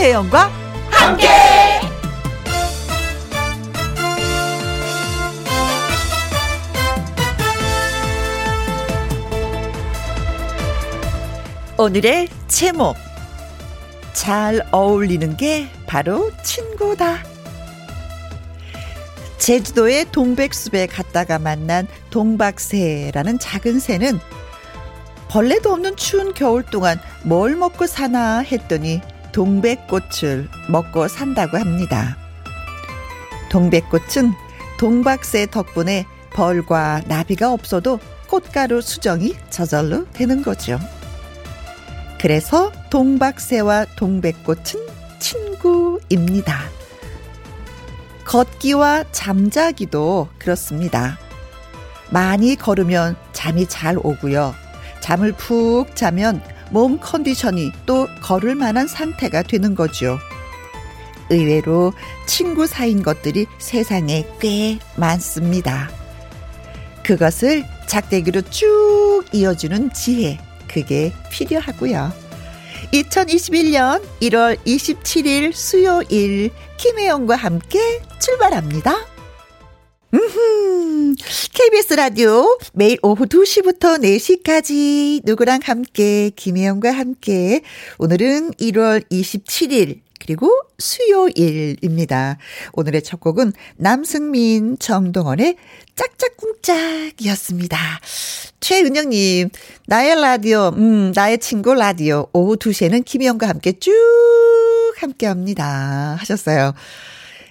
김혜영과 함께. 오늘의 제목 잘 어울리는 게 바로 친구다. 제주도의 동백숲에 갔다가 만난 동박새라는 작은 새는 벌레도 없는 추운 겨울 동안 뭘 먹고 사나 했더니 동백꽃을 먹고 산다고 합니다. 동백꽃은 동박새 덕분에 벌과 나비가 없어도 꽃가루 수정이 저절로 되는 거죠. 그래서 동박새와 동백꽃은 친구입니다. 걷기와 잠자기도 그렇습니다. 많이 걸으면 잠이 잘 오고요. 잠을 푹 자면 몸 컨디션이 또 걸을 만한 상태가 되는 거죠. 의외로 친구 사이인 것들이 세상에 꽤 많습니다. 그것을 작대기로 쭉 이어주는 지혜, 그게 필요하고요. 2021년 1월 27일 수요일 김혜영과 함께 출발합니다. 음흠. KBS 라디오 매일 오후 2시부터 4시까지 누구랑 함께 김혜영과 함께 오늘은 1월 27일 그리고 수요일입니다. 오늘의 첫 곡은 남승민 정동원의 짝짝꿍짝이었습니다. 최은영님, 나의 라디오, 음, 나의 친구 라디오, 오후 2시에는 김희영과 함께 쭉 함께 합니다. 하셨어요.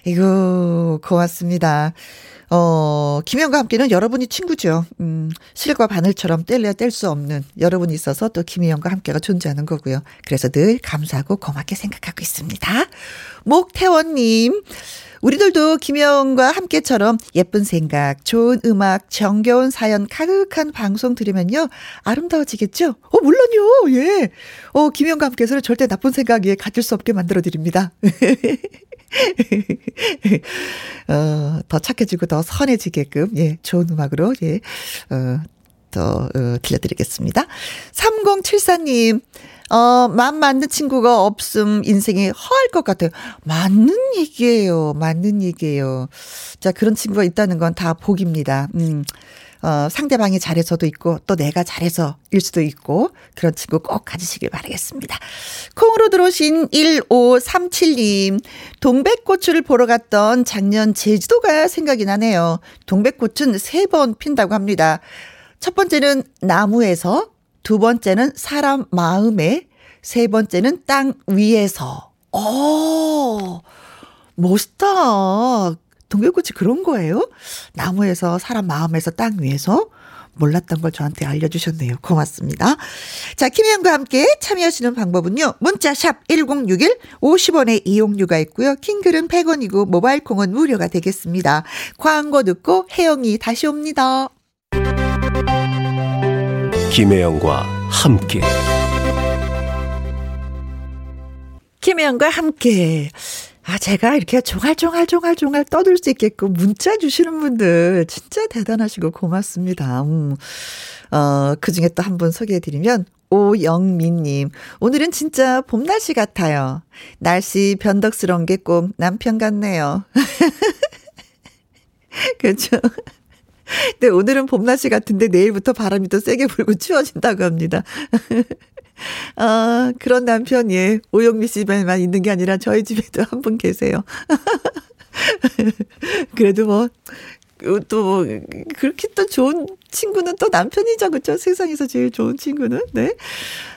이거, 고맙습니다. 어, 김현과 함께는 여러분이 친구죠. 음, 실과 바늘처럼 뗄래야 뗄 수 없는 여러분이 있어서 또 김희영과 함께가 존재하는 거고요. 그래서 늘 감사하고 고맙게 생각하고 있습니다. 목태원님, 우리들도 김영과 함께처럼 예쁜 생각, 좋은 음악, 정겨운 사연, 가득한 방송 들으면요. 아름다워지겠죠? 어, 물론요. 예. 어, 김영과 함께서는 절대 나쁜 생각 에 가질 수 없게 만들어 드립니다. 어, 더 착해지고 더 선해지게끔, 예, 좋은 음악으로, 예, 어, 더, 어, 들려드리겠습니다. 3074님, 어, 맘 맞는 친구가 없음 인생이 허할 것 같아요. 맞는 얘기예요. 맞는 얘기예요. 자, 그런 친구가 있다는 건 다 복입니다. 음. 어, 상대방이 잘해서도 있고 또 내가 잘해서일 수도 있고 그런 친구 꼭 가지시길 바라겠습니다. 콩으로 들어오신 1537님 동백꽃을 보러 갔던 작년 제주도가 생각이 나네요. 동백꽃은 세 번 핀다고 합니다. 첫 번째는 나무에서 두 번째는 사람 마음에 세 번째는 땅 위에서. 어, 멋있다. 동백꽃이 그런 거예요? 나무에서 사람 마음에서 땅 위에서 몰랐던 걸 저한테 알려주셨네요. 고맙습니다. 자, 김혜영과 함께 참여하시는 방법은요. 문자샵 1061 50원의 이용료가 있고요. 킹글은 100원이고 모바일 콩은 무료가 되겠습니다. 광고 듣고 혜영이 다시 옵니다. 김혜영과 함께 김혜영과 함께 아, 제가 이렇게 종알종알종알종알 떠들 수 있게끔 문자 주시는 분들 진짜 대단하시고 고맙습니다. 음. 어, 그 중에 또 한 분 소개해드리면, 오영민님, 오늘은 진짜 봄 날씨 같아요. 날씨 변덕스러운 게 꼭 남편 같네요. 그렇죠. 네, 오늘은 봄 날씨 같은데 내일부터 바람이 또 세게 불고 추워진다고 합니다. 아, 그런 남편, 예. 오영미 씨만 있는 게 아니라 저희 집에도 한 분 계세요. 그래도 뭐, 또, 뭐, 그렇게 또 좋은 친구는 또 남편이죠. 그쵸? 세상에서 제일 좋은 친구는. 네.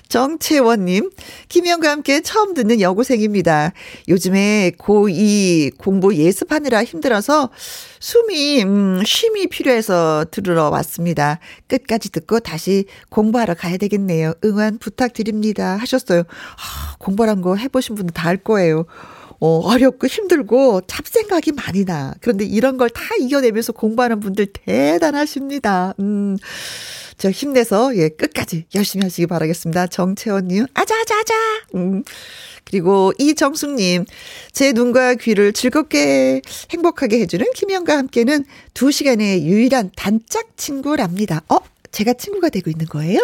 정채원님, 김영과 함께 처음 듣는 여고생입니다. 요즘에 고2 공부 예습하느라 힘들어서 숨이, 음, 쉼이 필요해서 들으러 왔습니다. 끝까지 듣고 다시 공부하러 가야 되겠네요. 응원 부탁드립니다. 하셨어요. 아, 공부란 거 해보신 분들 다알 거예요. 어, 어렵고 힘들고 잡생각이 많이 나. 그런데 이런 걸 다 이겨내면서 공부하는 분들 대단하십니다. 음. 저 힘내서 예 끝까지 열심히 하시기 바라겠습니다. 정채원님 아자아자아자. 음. 그리고 이정숙님 제 눈과 귀를 즐겁게 행복하게 해주는 김영과 함께는 두 시간의 유일한 단짝 친구랍니다. 어 제가 친구가 되고 있는 거예요?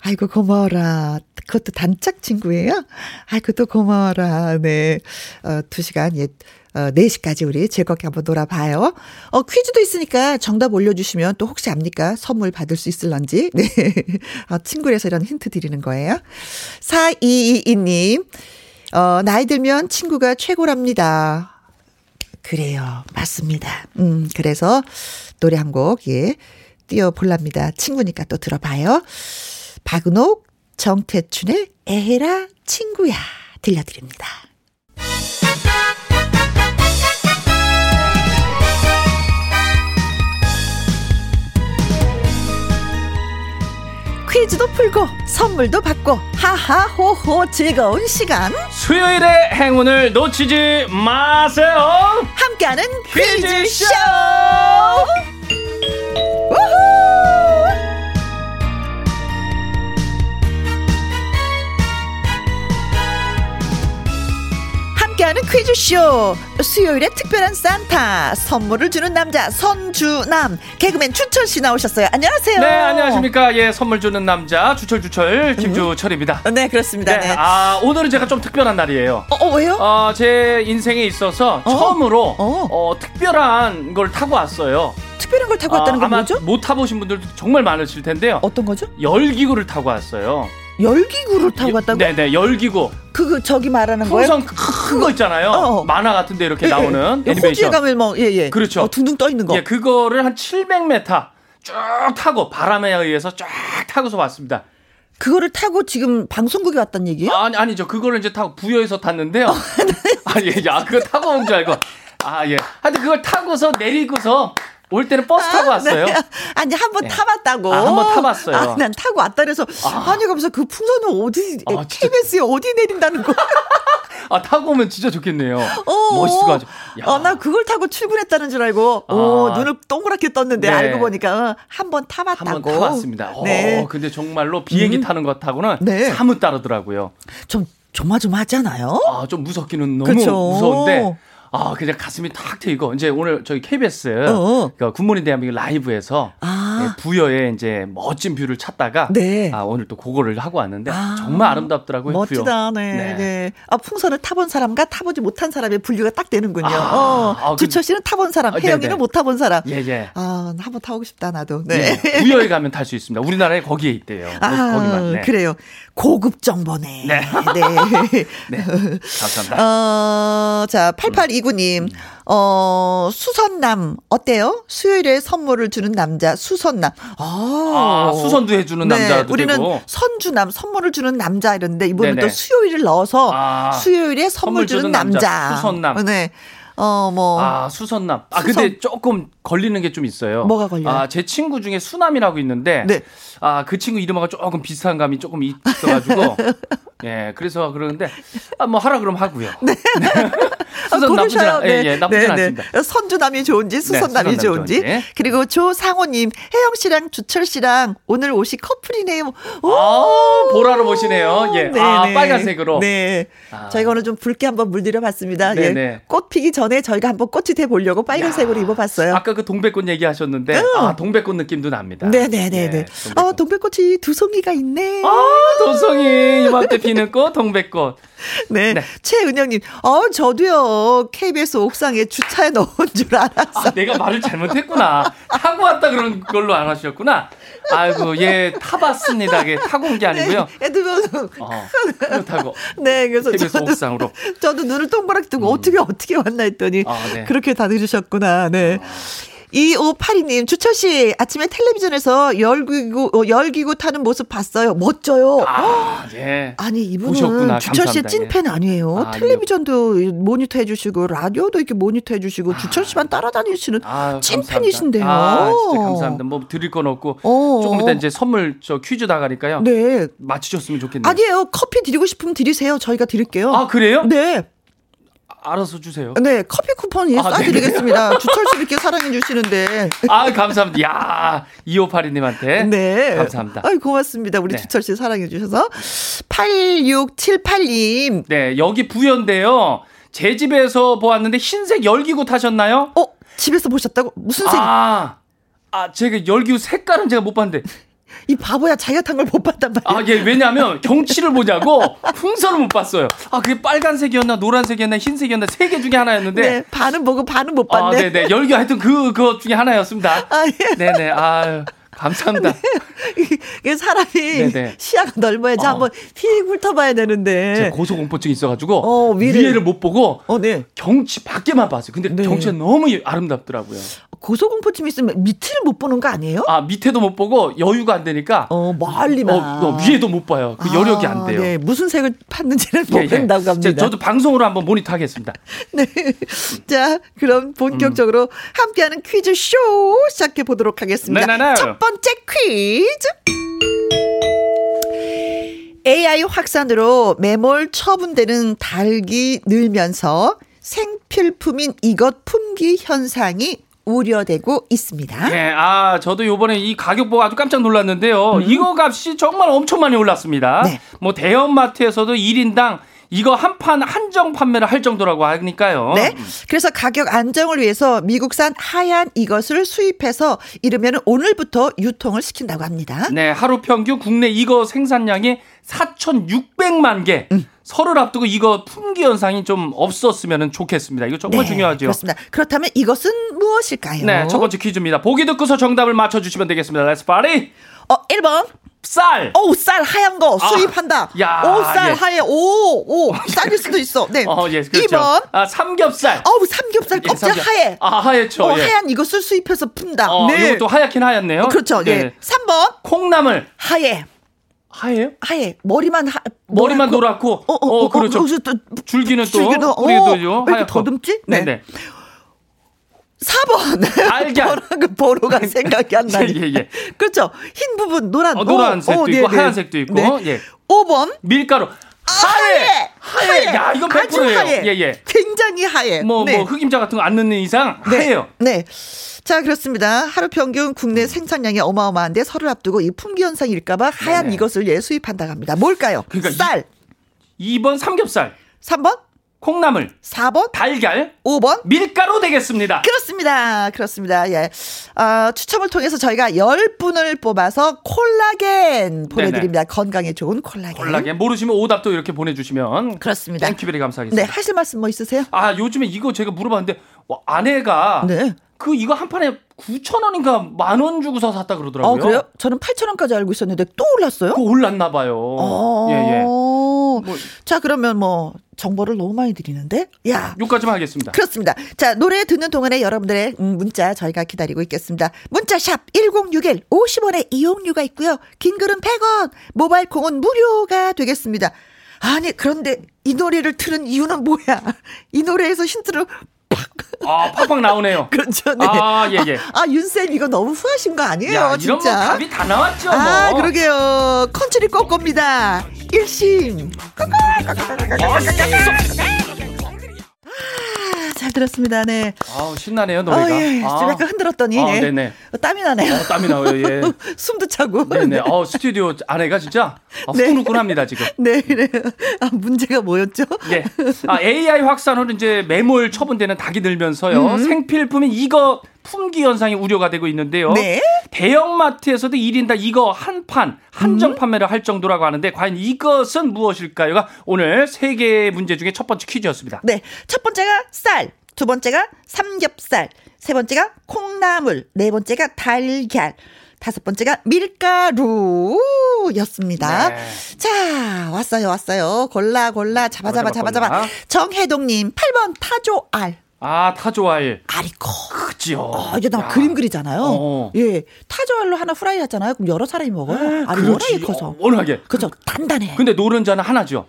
아이고 고마워라. 그것도 단짝 친구예요? 아, 그것도 고마워라. 네. 어, 두 시간, 예. 어, 4시까지 우리 즐겁게 한번 놀아봐요. 어, 퀴즈도 있으니까 정답 올려주시면 또 혹시 압니까? 선물 받을 수 있을런지. 네. 어, 친구라서 이런 힌트 드리는 거예요. 4222님, 어, 나이 들면 친구가 최고랍니다. 그래요. 맞습니다. 음, 그래서 노래 한 곡, 예, 띄워볼랍니다. 친구니까 또 들어봐요. 박은옥, 정태춘의 에헤라 친구야 들려드립니다. 퀴즈도 풀고 선물도 받고 하하호호 즐거운 시간 수요일의 행운을 놓치지 마세요. 함께하는 퀴즈쇼! 우후 함께하는 퀴즈쇼 수요일에 특별한 산타 선물을 주는 남자 선주남 개그맨 추철씨 나오셨어요 안녕하세요 네, 안녕하십니까. 예, 선물 주는 남자 주철 주철 김주철입니다. 네 그렇습니다 네, 네. 아, 오늘은 제가 좀 특별한 날이에요. 어, 어, 왜요? 어, 제 인생에 있어서 처음으로 어. 어, 특별한 걸 타고 왔어요. 특별한 걸 타고 왔다는 아, 건 아마 뭐죠? 못 타보신 분들도 정말 많으실 텐데요. 어떤 거죠? 열기구를 타고 왔어요. 열기구를 타고 왔다고? 네네, 열기구. 그거 저기 말하는 거예요? 풍선 큰거 있잖아요. 어. 만화 같은데 이렇게 예, 나오는 예. 호주에 애니메이션. 가면 뭐 예예 그렇죠. 어, 둥둥 떠 있는 거 예, 그거를 한 700m 쭉 타고 바람에 의해서 쫙 타고서 왔습니다. 그거를 타고 지금 방송국에 왔단 얘기예요? 아니 아니죠. 그거를 이제 타고 부여에서 탔는데요. 아니 예, 아 그거 타고 온 줄 알고. 아 예. 하여튼 그걸 타고서 내리고서 올 때는 버스 타고 왔어요. 네. 아니 한번 네. 타봤다고. 아, 한번 타봤어요. 아, 난 타고 왔다 그래서 아. 니 그러면서 그 풍선을 어디 아. KBS에 어디 내린다는 거. 아 타고 오면 진짜 좋겠네요. 어. 멋있어가지고. 야. 어, 나 그걸 타고 출근했다는 줄 알고 오, 아. 눈을 동그랗게 떴는데 네. 알고 보니까 어, 한번 타봤다고. 한번 타봤습니다. 네. 어, 근데 정말로 비행기 음. 타는 것하고는 네. 사뭇 다르더라고요. 좀 조마조마하잖아요. 아, 좀 무섭기는 너무 그쵸. 무서운데. 아, 그냥 가슴이 탁 트이고 이제 오늘 저희 KBS 어. 그 굿모닝 대한민국 라이브에서 아. 네, 부여에 이제 멋진 view를 찾다가 네. 아, 오늘 또 그거를 하고 왔는데 아. 정말 아름답더라고요. 멋지다. 네, 네, 네. 아, 풍선을 타본 사람과 타보지 못한 사람의 분류가 딱 되는군요. 아, 어, 아, 그- 주철 씨는 타본 사람, 아, 혜영이는 네네. 못 타본 사람. 예, 예. 아, 한번 타고 싶다, 나도. 네. 네. 부여에 가면 탈 수 있습니다. 우리나라에 거기에 있대요. 아, 거기만. 네. 그래요. 고급 정보네. 네. 네. 네. 감사합니다. 어, 자, 8829님, 어, 수선남, 어때요? 수요일에 선물을 주는 남자, 수선남. 아, 아, 수선도 해주는 남자도 우리는 되고. 선주남, 선물을 주는 남자 이랬는데, 이번엔 네네. 또 수요일을 넣어서 아, 수요일에 선물, 선물 주는 주는 남자. 남자, 수선남. 네. 어, 뭐. 아, 수선남. 아, 수선. 근데 조금 걸리는 게 좀 있어요. 뭐가 걸려요? 아, 제 친구 중에 수남이라고 있는데. 네. 아, 그 친구 이름하고 조금 비슷한 감이 조금 있어가지고. 예, 그래서 그러는데. 아, 뭐 하라 그러면 하고요. 네. 수선 나쁘지, 고르셔요. 않, 예, 예, 나쁘진 않습니다. 선주남이 좋은지 수선남이 수선남이 좋은지. 좋은지. 그리고 조상호님, 혜영 씨랑 주철 씨랑 오늘 옷이 커플이네요. 오! 아, 보라로 보시네요. 예. 아, 빨간색으로. 네. 아. 저희가 오늘 좀 붉게 한번 물들여 봤습니다. 예. 꽃 피기 전에 저희가 한번 꽃이 돼 보려고 빨간색으로 입어봤어요. 아까 그 동백꽃 얘기하셨는데. 아, 동백꽃 느낌도 납니다. 네 네 네네. 예, 어, 동백꽃. 동백꽃이 두 송이가 있네. 아, 도성이 이맘때 피는 꽃, 동백꽃. 네. 네. 최은영님, 어, 저도요, KBS 옥상에 주차해 놓은 줄 알았어. 아, 내가 말을 잘못했구나. 타고 왔다 그런 걸로 안 하셨구나. 아이고, 예, 타봤습니다. 예, 타고 온 게 아니고요. 애들면 어, 그거 타고. 네, 그래서 KBS 저도, 옥상으로. 저도 눈을 동그랗게 뜨고 어떻게 어떻게 왔나 했더니 아, 네. 그렇게 다 들으셨구나. 네. 2582님, 주철씨, 아침에 텔레비전에서 열기구, 어, 열기구 타는 모습 봤어요. 멋져요. 아, 예. 아니, 이분은 보셨구나. 주철 씨의 감사합니다. 찐팬 아니에요. 아, 텔레비전도 모니터 해주시고, 라디오도 이렇게 모니터 해주시고, 주철 씨만 따라다니시는 아, 찐팬이신데요. 감사합니다. 아, 진짜 감사합니다. 뭐 드릴 건 없고. 어. 조금 이따 이제 선물 저 퀴즈 나가니까요. 네. 맞히셨으면 좋겠네요. 아니에요. 커피 드리고 싶으면 드리세요. 저희가 드릴게요. 아, 그래요? 네. 알아서 주세요. 네. 커피 쿠폰이 아, 싸드리겠습니다. 주철 씨 이렇게 사랑해 주시는데. 아, 감사합니다. 야, 2582님한테. 네. 감사합니다. 아이, 고맙습니다. 우리 네. 주철 씨 사랑해 주셔서. 8678님. 네, 여기 부여인데요. 제 집에서 보았는데 흰색 열기구 타셨나요? 어, 집에서 보셨다고? 무슨 색? 아, 아, 제가 열기구 색깔은 제가 못 봤는데 이 바보야 자기가 탄 걸 못 봤단 말이야. 아, 예, 왜냐면 경치를 보자고 풍선을 못 봤어요. 아, 그게 빨간색이었나, 노란색이었나, 흰색이었나, 세 개 중에 하나였는데. 네, 반은 보고 반은 못 아, 봤네. 네네. 열기 하여튼 그, 그것 중에 하나였습니다. 아, 예. 네네. 아유, 감사합니다. 이게 사람이 네네. 시야가 넓어야지 어. 한번 휙 훑어봐야 되는데. 제가 고소공포증이 있어가지고 어, 위를- 못 보고 어, 네. 경치 밖에만 봤어요. 근데 네. 경치가 너무 아름답더라고요. 고소공포증 있으면 밑을 못 보는 거 아니에요? 아 밑에도 못 보고 여유가 안 되니까 어, 멀리만. 어, 어, 위에도 못 봐요. 그 여력이 안 돼요. 아, 네, 무슨 색을 팠는지를 예, 예. 모른다고 합니다. 제- 저도 방송으로 한번 모니터하겠습니다. 네. 자, 그럼 본격적으로 함께하는 퀴즈 쇼 시작해 보도록 하겠습니다. 네네네. 첫 번째 퀴즈. AI 확산으로 매몰 처분되는 닭이 늘면서 생필품인 이것 품귀 현상이 우려되고 있습니다. 예, 아, 저도 요번에 이 가격 보고 아주 깜짝 놀랐는데요. 음. 이거 값이 정말 엄청 많이 올랐습니다. 네. 뭐 대형마트에서도 1인당 이거 한 판 한정 판매를 할 정도라고 하니까요. 네. 그래서 가격 안정을 위해서 미국산 하얀 이것을 수입해서 이르면 오늘부터 유통을 시킨다고 합니다. 네, 하루 평균 국내 이거 생산량이 4,600만 개. 음. 설을 앞두고 이거 품귀 현상이 좀 없었으면 좋겠습니다. 이거 정말 중요하죠. 네, 그렇습니다. 그렇다면 이것은 무엇일까요? 네, 첫 번째 퀴즈입니다. 보기 듣고서 정답을 맞춰주시면 되겠습니다. Let's party! 어, 1번. 쌀! 오, 쌀 하얀 거 아, 수입한다. 야, 오, 쌀 예. 하얘. 오, 오. 쌀일 수도 있어. 네. 어, 예, 그렇죠. 2번. 아, 삼겹살! 어우, 삼겹살 예, 껍질 삼겹- 하얘. 아, 하얗죠. 어, 예. 하얀 이것을 수입해서 푼다. 어, 네. 이것도 하얗긴 하얗네요. 그렇죠. 네. 네. 3번. 콩나물! 하얘. 하얘요? 하얘. 머리만 하, 머리만 노랗고, 어, 어, 어, 그렇죠. 어, 어, 또 줄기는 또, 줄기는, 뿌리도요. 어, 왜 이렇게 더듬지? 네. 네 네. 4번. 달걀. 그 보로가 생각이 안 나네. 예, 예. 그렇죠. 흰 부분 노란. 어, 노란색도 어, 네, 있고, 네. 하얀색도 있고, 네. 예. 5번. 밀가루. 하얘. 하얘. 야, 이건 아주 100%예요. 하얘. 예, 예. 굉장히 하얘. 뭐, 네. 뭐, 흑임자 같은 거 안 넣는 이상 하얘요. 네. 자, 그렇습니다. 하루 평균 국내 생산량이 어마어마한데 설을 앞두고 이 품귀 현상일까봐 하얀 네네. 이것을 예 수입한다고 합니다. 뭘까요? 그러니까 이- 쌀. 2번 삼겹살, 3번, 콩나물, 4번, 달걀, 5번. 밀가루 되겠습니다. 그렇습니다. 그렇습니다. 예. 아, 추첨을 통해서 저희가 10분을 뽑아서 콜라겐 보내 드립니다. 건강에 좋은 콜라겐. 콜라겐 모르시면 오답도 이렇게 보내 주시면 그렇습니다. thank you very 네, 감사하겠습니다. 하실 말씀 뭐 있으세요? 아 요즘에 이거 제가 물어봤는데 와, 아내가 네. 그 이거 한 판에 9천 원인가 만 원 주고서 샀다 그러더라고요. 어, 그래요? 저는 8,000원까지 알고 있었는데 또 올랐어요? 그거 올랐나 봐요. 어. 예 예. 뭐 자, 그러면 뭐 정보를 너무 많이 드리는데. 야. 여기까지만 하겠습니다. 그렇습니다. 자, 노래 듣는 동안에 여러분들의 음, 문자 저희가 기다리고 있겠습니다. 문자 샵 1061 50원의 이용료가 있고요. 긴 글은 100원, 모바일 콩은 무료가 되겠습니다. 아니, 그런데 이 노래를 틀은 이유는 뭐야? 이 노래에서 힌트를 팍. 아 팍팍 나오네요. 그렇죠. 네. 아, 예, 예. 아, 윤쌤 이거 너무 후하신 거 아니에요? 야 이런 뭐 진짜. 답이 다 나왔죠. 아, 뭐. 그러게요. 컨트리 꼬꼬입니다. 일심. 아, 잘 들었습니다. 네. 아우 신나네요 어, 노래가. 예. 아. 좀 약간 흔들었더니. 아, 예. 네네. 어, 땀이 나네요. 어, 땀이 나와요. 예. 숨도 차고. 네네. 어 스튜디오 아내가 진짜 아, 네. 후끈후끈합니다 지금. 네, 네. 아, 문제가 뭐였죠? 예. 아, AI 확산으로 이제 매몰 처분되는 닭이 늘면서요. 음. 생필품인 이거 품귀 현상이 우려가 되고 있는데요. 네. 대형마트에서도 1인당 이거 한 판 한정 음. 판매를 할 정도라고 하는데 과연 이것은 무엇일까요가 오늘 세 개의 문제 중에 첫 번째 퀴즈였습니다. 네. 첫 번째가 쌀, 두 번째가 삼겹살, 세 번째가 콩나물, 네 번째가 달걀, 다섯 번째가 밀가루였습니다. 네. 자, 왔어요, 왔어요. 골라, 골라, 잡아, 잡아, 잡아, 잡아. 골라. 정혜동님, 8번 타조알. 아, 타조알. 아리코. 그지요. 아, 이제 나 야. 그림 그리잖아요. 어. 예. 타조알로 하나 프라이 하잖아요. 그럼 여러 사람이 먹어요. 아니, 워낙에. 커서. 워낙에. 그죠. 단단해. 근데 노른자는 하나죠.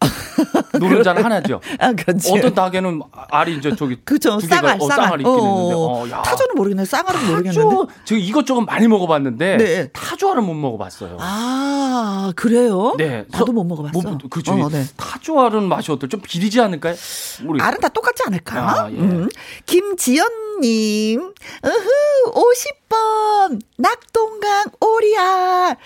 노른자는 하나죠. 아, 그렇지. 어떤 닭에는 알이 이제 저기 그죠. 두 개가 쌍알, 어, 쌍알. 쌍알이 있긴 어, 있는데. 어. 어, 야. 타조는 모르겠네. 쌍알은 모르겠는데. 타조 제가 이것저것 많이 먹어봤는데 네. 타조알은 못 먹어봤어요. 아, 그래요? 네, 나도 서- 못 먹어봤어. 뭐, 그죠. 어, 네. 타조알은 맛이 어떨? 좀 비리지 않을까요? 우리 알은 다 똑같지 않을까? 아, 예. 음. 김지연님, 으흐, 50번, 낙동강 오리알.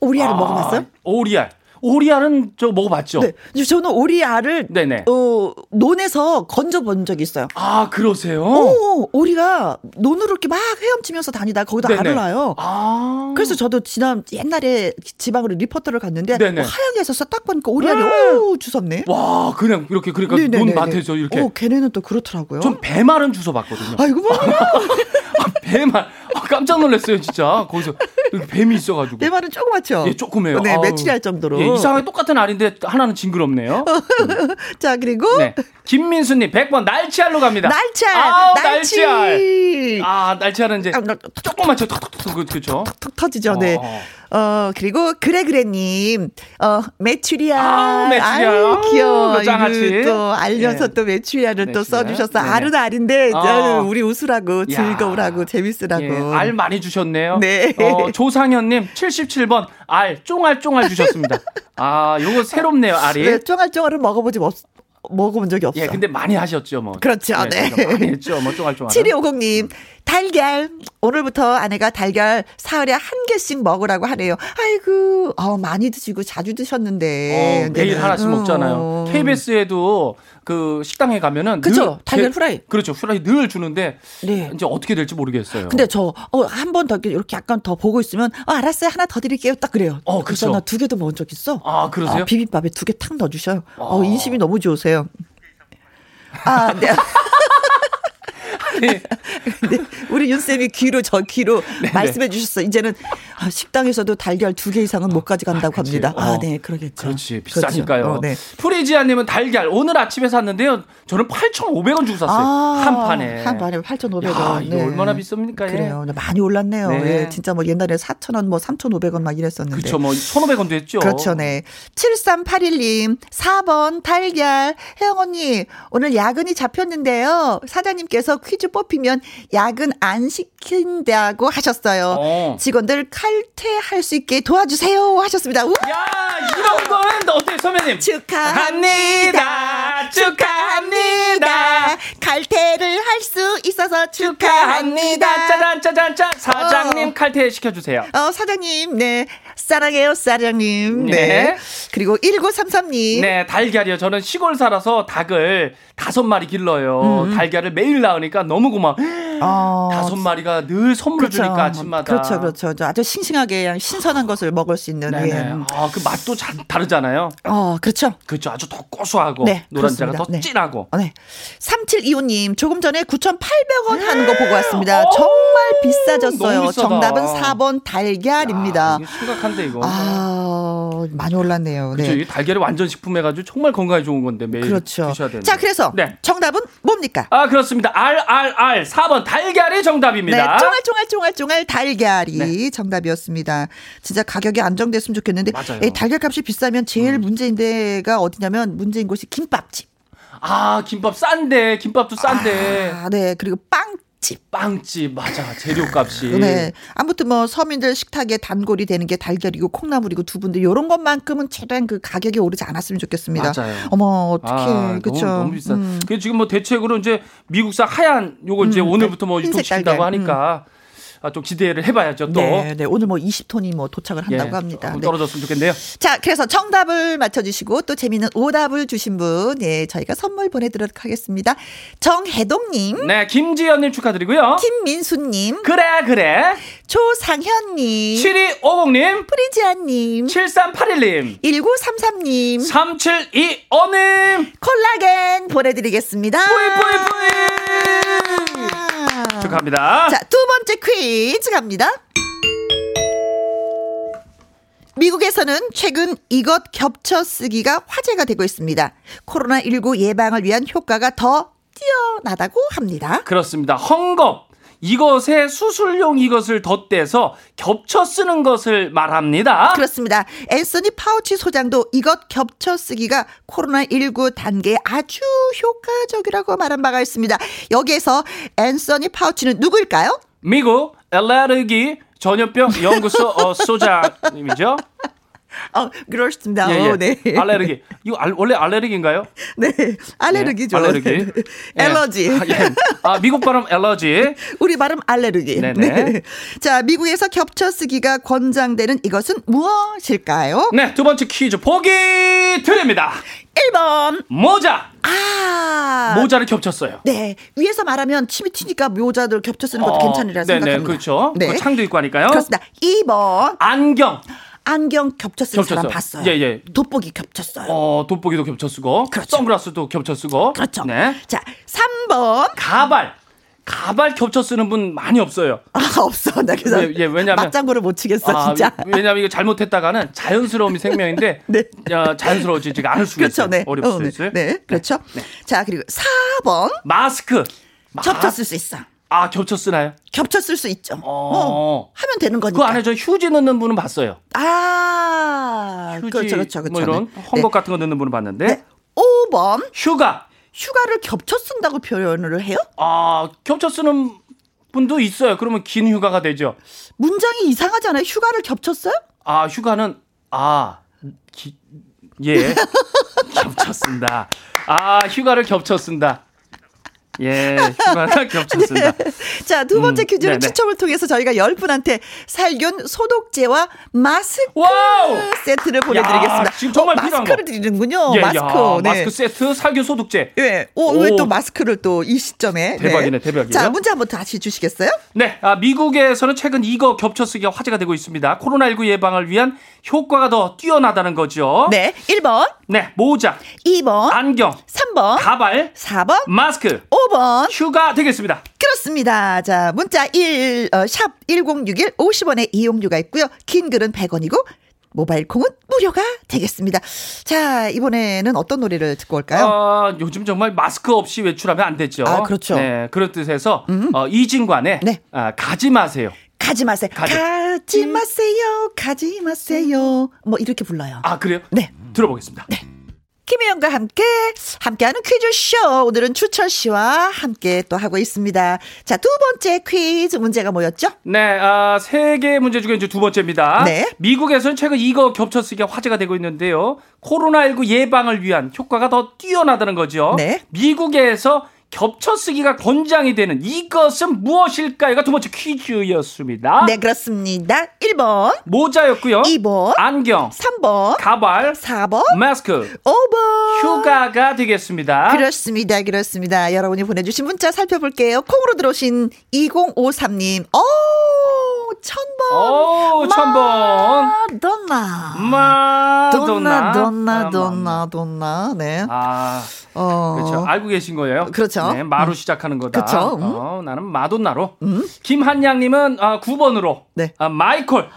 오리알을 먹어봤어요? 오리알. 오리알은 저 먹어봤죠. 네. 저는 오리알을 네네. 어, 논에서 건져 본 적이 있어요. 아 그러세요? 오, 오리가 논으로 이렇게 막 헤엄치면서 다니다 거기다 네네. 알을 낳아요. 아. 그래서 저도 지난 옛날에 지방으로 리포터를 갔는데. 뭐 하얀 게 있어서 딱 보니까 오리알이 음. 오 주섭네. 와 그냥 이렇게 그러니까 네네네네. 눈 밭에서 이렇게. 오, 걔네는 또 그렇더라고요. 전 배말은 주워 봤거든요. 아이고 뭐 아, 배말. 아, 깜짝 놀랐어요 진짜. 거기서 여기 뱀이 있어가지고. 내 말은 조그맣죠. 예, 조그매요. 네. 매출할 정도로. 예, 이상하게 똑같은 알인데 하나는 징그럽네요. 자 그리고 네. 김민수님 100번 날치알로 갑니다. 날치알, 아우, 날치. 날치알. 아, 날치알은 이제 아, 나- 조그맣죠. 톡톡톡 그렇죠. 툭 터지죠. 네. 어. 어, 그리고 그래 그래님, 어, 메추리알. 아우, 메추리알. 아유, 귀여워. 그 장아찌. 이거 또 알려서 예. 또 메추리알을 또 메추리알. 써주셨어. 네네. 알은 알인데, 어. 우리 웃으라고, 야. 즐거우라고, 재밌으라고. 예, 알 많이 주셨네요. 네. 어, 조상현님 77번 알 쫑알쫑알 주셨습니다. 아, 요거 새롭네요 알이. 네, 쫑알쫑알을 먹어보지, 없, 먹어본 적이 없어. 예, 근데 많이 하셨죠, 뭐. 그렇죠, 네. 제가 많이 했죠, 뭐 쫑알쫑알. 7250님, 달걀. 오늘부터 아내가 달걀 사흘에 한 개씩 먹으라고 하네요. 아이고, 어, 많이 드시고 자주 드셨는데. 어, 매일 이제는. 하나씩 어. 먹잖아요. KBS에도 그 식당에 가면은 늘 달걀 게- 후라이. 그렇죠. 후라이 늘 주는데 네. 이제 어떻게 될지 모르겠어요. 근데 저, 어, 한 번 더 이렇게 약간 더 보고 있으면, 어, 알았어요. 하나 더 드릴게요. 딱 그래요. 어, 그래서 그쵸. 나두 개도 먹은 적 있어. 아, 그러세요? 어, 비빔밥에 두 개 탁 넣어주셔요. 어, 아. 인심이 너무 좋으세요. 아, 네. 네. 근데 우리 윤쌤이 귀로 저 귀로 말씀해 주셨어. 이제는 아, 식당에서도 달걀 두 개 이상은 못 가져간다고 그치. 합니다. 아, 어. 네, 그러겠죠. 그렇지 비싸니까요. 그렇죠. 어, 네. 프리지아님은 달걀 오늘 아침에 샀는데요. 저는 8,500원 주고 샀어요. 한 판에. 아, 한 판에 8,500원. 야, 이거 얼마나 비쌉니까? 예. 그래요. 네, 많이 올랐네요. 네. 예, 진짜 뭐 옛날에 4,000원, 뭐 3,500원 막 이랬었는데. 그렇죠. 뭐 1,500원도 했죠. 그렇죠, 네. 7381님, 4번 달걀. 혜영 언니, 오늘 야근이 잡혔는데요. 사장님께서 퀴즈 뽑히면 야근 안 시킨다고 하셨어요. 어. 직원들 칼퇴할 수 있게 도와주세요 하셨습니다. 우와! 야, 이런 거는 어때요, 선배님? 축하합니다. 축하합니다. 칼퇴를 할 수 있어서 축하합니다. 짜잔, 짜잔, 짠. 사장님 어. 칼퇴 시켜주세요. 어, 사장님, 네. 사랑해요, 사장님. 네. 네. 그리고 1933님. 네, 달걀이요. 저는 시골 살아서 닭을 다섯 마리 길러요. 달걀을 매일 낳으니까 너무 고마워. 어, 다섯 마리가 늘 선물을 그렇죠. 주니까 아침마다. 그렇죠, 그렇죠. 저 아주 싱싱하게 그냥 신선한 것을 먹을 수 있는. 네네. 예. 아, 그 맛도 자, 다르잖아요. 어, 그렇죠. 그렇죠. 아주 더 고소하고 네, 노란자가 그렇습니다. 더 네. 진하고. 어, 네. 3725님, 조금 전에 9,800원 하는 거 보고 왔습니다. 오, 정말 비싸졌어요. 정답은 4번 달걀입니다. 아, 이게 심각한데 이거. 아, 많이 올랐네요. 그렇죠. 네. 이 달걀이 완전 식품 해가지고 정말 건강에 좋은 건데 매일 그렇죠. 드셔야 되는데. 자, 그래서 네. 정답은 뭡니까? 아 그렇습니다. R R R 4번 달걀이 네, 정답입니다. 쫑알 쫑알 쫑알 쫑알 달걀이 정답이었습니다. 진짜 가격이 안정됐으면 좋겠는데 맞아요. 이 달걀 값이 비싸면 제일 문제인 데가 어디냐면 문제인 곳이 김밥집. 아 김밥 싼데 김밥도 싼데 아, 네. 그리고 빵 집. 빵집 맞아 재료값이. 네. 아무튼 뭐 서민들 식탁에 단골이 되는 게 달걀이고 콩나물이고 두부인데 요런 것만큼은 최대한 그 가격이 오르지 않았으면 좋겠습니다. 맞아요. 어머, 어떡해. 아, 그쵸. 너무, 너무 비싸. 음. 그 지금 뭐 대책으로 이제 미국산 하얀 요거 이제 음, 오늘부터 뭐 유통시킨다고 달걀. 하니까 아, 좀 기대를 해봐야죠 또. 네, 네. 오늘 뭐 20톤이 뭐 도착을 한다고 예, 합니다. 네. 떨어졌으면 좋겠네요. 자, 그래서 정답을 맞춰주시고 또 재미있는 오답을 주신 분, 예, 저희가 선물 보내드리도록 하겠습니다. 정혜동님, 네, 김지연님 축하드리고요. 김민수님, 그래 그래. 조상현님, 7250님, 프리지아님, 7381님, 1933님, 3725님. 콜라겐 보내드리겠습니다. 뿌이 뿌이 뿌이. 축하합니다. 자, 두 번째 퀴즈 갑니다. 미국에서는 최근 이것 겹쳐 쓰기가 화제가 되고 있습니다. 코로나19 예방을 위한 효과가 더 뛰어나다고 합니다. 그렇습니다. 헝겊. 이것에 수술용 이것을 덧대서 겹쳐 쓰는 것을 말합니다. 그렇습니다. 앤서니 파우치 소장도 이것 겹쳐 쓰기가 코로나19 단계에 아주 효과적이라고 말한 바가 있습니다. 여기에서 앤서니 파우치는 누구일까요? 미국 알레르기 전염병 연구소 어, 소장님이죠. 어, 그렇습니다. 예, 예. 어, 네. 알레르기. 이거 알, 원래 알레르기인가요? 네. 알레르기죠. 예, 알레르기. 예. 엘러지. 아, 예. 아, 미국 발음 엘러지. 우리 발음 알레르기. 네네. 자, 미국에서 겹쳐 쓰기가 권장되는 이것은 무엇일까요? 네, 두 번째 퀴즈 보기 드립니다. 1번. 모자. 아. 모자를 겹쳤어요. 네. 위에서 말하면 침이 튀니까 묘자들 겹쳐 쓰는 것도 어, 괜찮으라 네네, 생각합니다. 그렇죠. 네. 그 창도 있고 하니까요. 그렇습니다. 2번. 안경. 안경 겹쳐 쓰는 겹쳤어요. 사람 봤어요. 예, 예. 돋보기 겹쳤어요. 어, 돋보기도 겹쳐 쓰고, 그렇죠. 선글라스도 겹쳐 쓰고. 그렇죠. 네. 자, 3번. 가발. 가발 겹쳐 쓰는 분 많이 없어요. 아, 없어. 나 그래서 예, 예, 왜냐면- 맞장구를 못 치겠어, 아, 진짜. 왜냐면 이거 잘못했다가는 자연스러움이 생명인데 네. 어, 자연스러워지지가 않을 수가 그렇죠. 있어요. 네. 어렵을 어, 수 네. 있어요. 네. 그렇죠. 자, 그리고 4번. 마스크. 마- 겹쳐 쓸 수 있어. 아, 겹쳐 쓰나요? 겹쳐 쓸수 있죠. 어. 어, 하면 되는 거니까. 그 안에 저 휴지 넣는 분은 봤어요. 아, 휴지 그렇죠, 그렇죠, 그렇죠. 뭐 이런 네. 헝겊 같은 거 넣는 분은 봤는데 네. 5번. 휴가. 휴가를 겹쳐 쓴다고 표현을 해요? 아, 겹쳐 쓰는 분도 있어요. 그러면 긴 휴가가 되죠. 문장이 이상하잖아요. 휴가를 겹쳤어요? 아, 휴가는 아, 기, 예. 겹쳐 쓴다. 아, 휴가를 겹쳐 쓴다. 예, 휴가를 겹쳐 쓴다. 자, 두 번째 음, 퀴즈는 네네. 추첨을 통해서 저희가 10분한테 살균 소독제와 마스크 wow! 세트를 보내드리겠습니다. 야, 지금 정말 어, 마스크를 거. 드리는군요. 예, 마스크. 야, 네. 마스크 세트, 살균 소독제. 예. 오, 오. 왜 또 마스크를 또 이 시점에. 대박이네, 대박이에요. 자, 문제 한번 다시 주시겠어요? 네, 아, 미국에서는 최근 이거 겹쳐쓰기가 화제가 되고 있습니다. 코로나19 예방을 위한 효과가 더 뛰어나다는 거죠. 네. 1번, 네, 모자, 2번, 안경, 3번, 가발, 4번, 마스크, 5 번. 휴가 되겠습니다. 그렇습니다. 자, 문자 1, 어, 샵 1061, 50원의 이용료가 있고요. 긴 글은 100원이고, 모바일 콩은 무료가 되겠습니다. 자, 이번에는 어떤 노래를 듣고 올까요? 어, 요즘 정말 마스크 없이 외출하면 안 되죠. 아, 그렇죠. 네, 그런 뜻에서 어, 이진관의 네. 아, 가지 마세요. 가지 마세요. 가지. 가지 마세요. 가지 마세요. 뭐 이렇게 불러요. 아, 그래요? 네. 들어보겠습니다. 김혜영과 함께 함께하는 퀴즈쇼 오늘은 추철 씨와 함께 또 하고 있습니다. 자, 두 번째 퀴즈 문제가 뭐였죠? 네, 아, 세 개 문제 중에 이제 두 번째입니다. 네. 미국에서는 최근 이거 겹쳐쓰기가 화제가 되고 있는데요. 코로나19 예방을 위한 효과가 더 뛰어나다는 거죠. 네. 미국에서 겹쳐쓰기가 권장이 되는 이것은 무엇일까요가 두 번째 퀴즈였습니다. 네, 그렇습니다. 1번, 모자였고요. 2번, 안경, 3번, 가발, 4번, 마스크, 5번. 휴가가 되겠습니다. 그렇습니다. 그렇습니다. 여러분이 보내주신 문자 살펴볼게요. 콩으로 들어오신 2053님. 오, 천번. 오, 천번. 돈나. 마돈나. 돈나, 돈나, 돈나, 돈나. 네. 아, 어. 그렇죠. 알고 계신 거예요. 그렇죠. 네, 마로 시작하는 거다. 그렇죠. 음. 어, 나는 마돈나로. 김한양님은 아, 9번으로. 네. 아, 마이콜.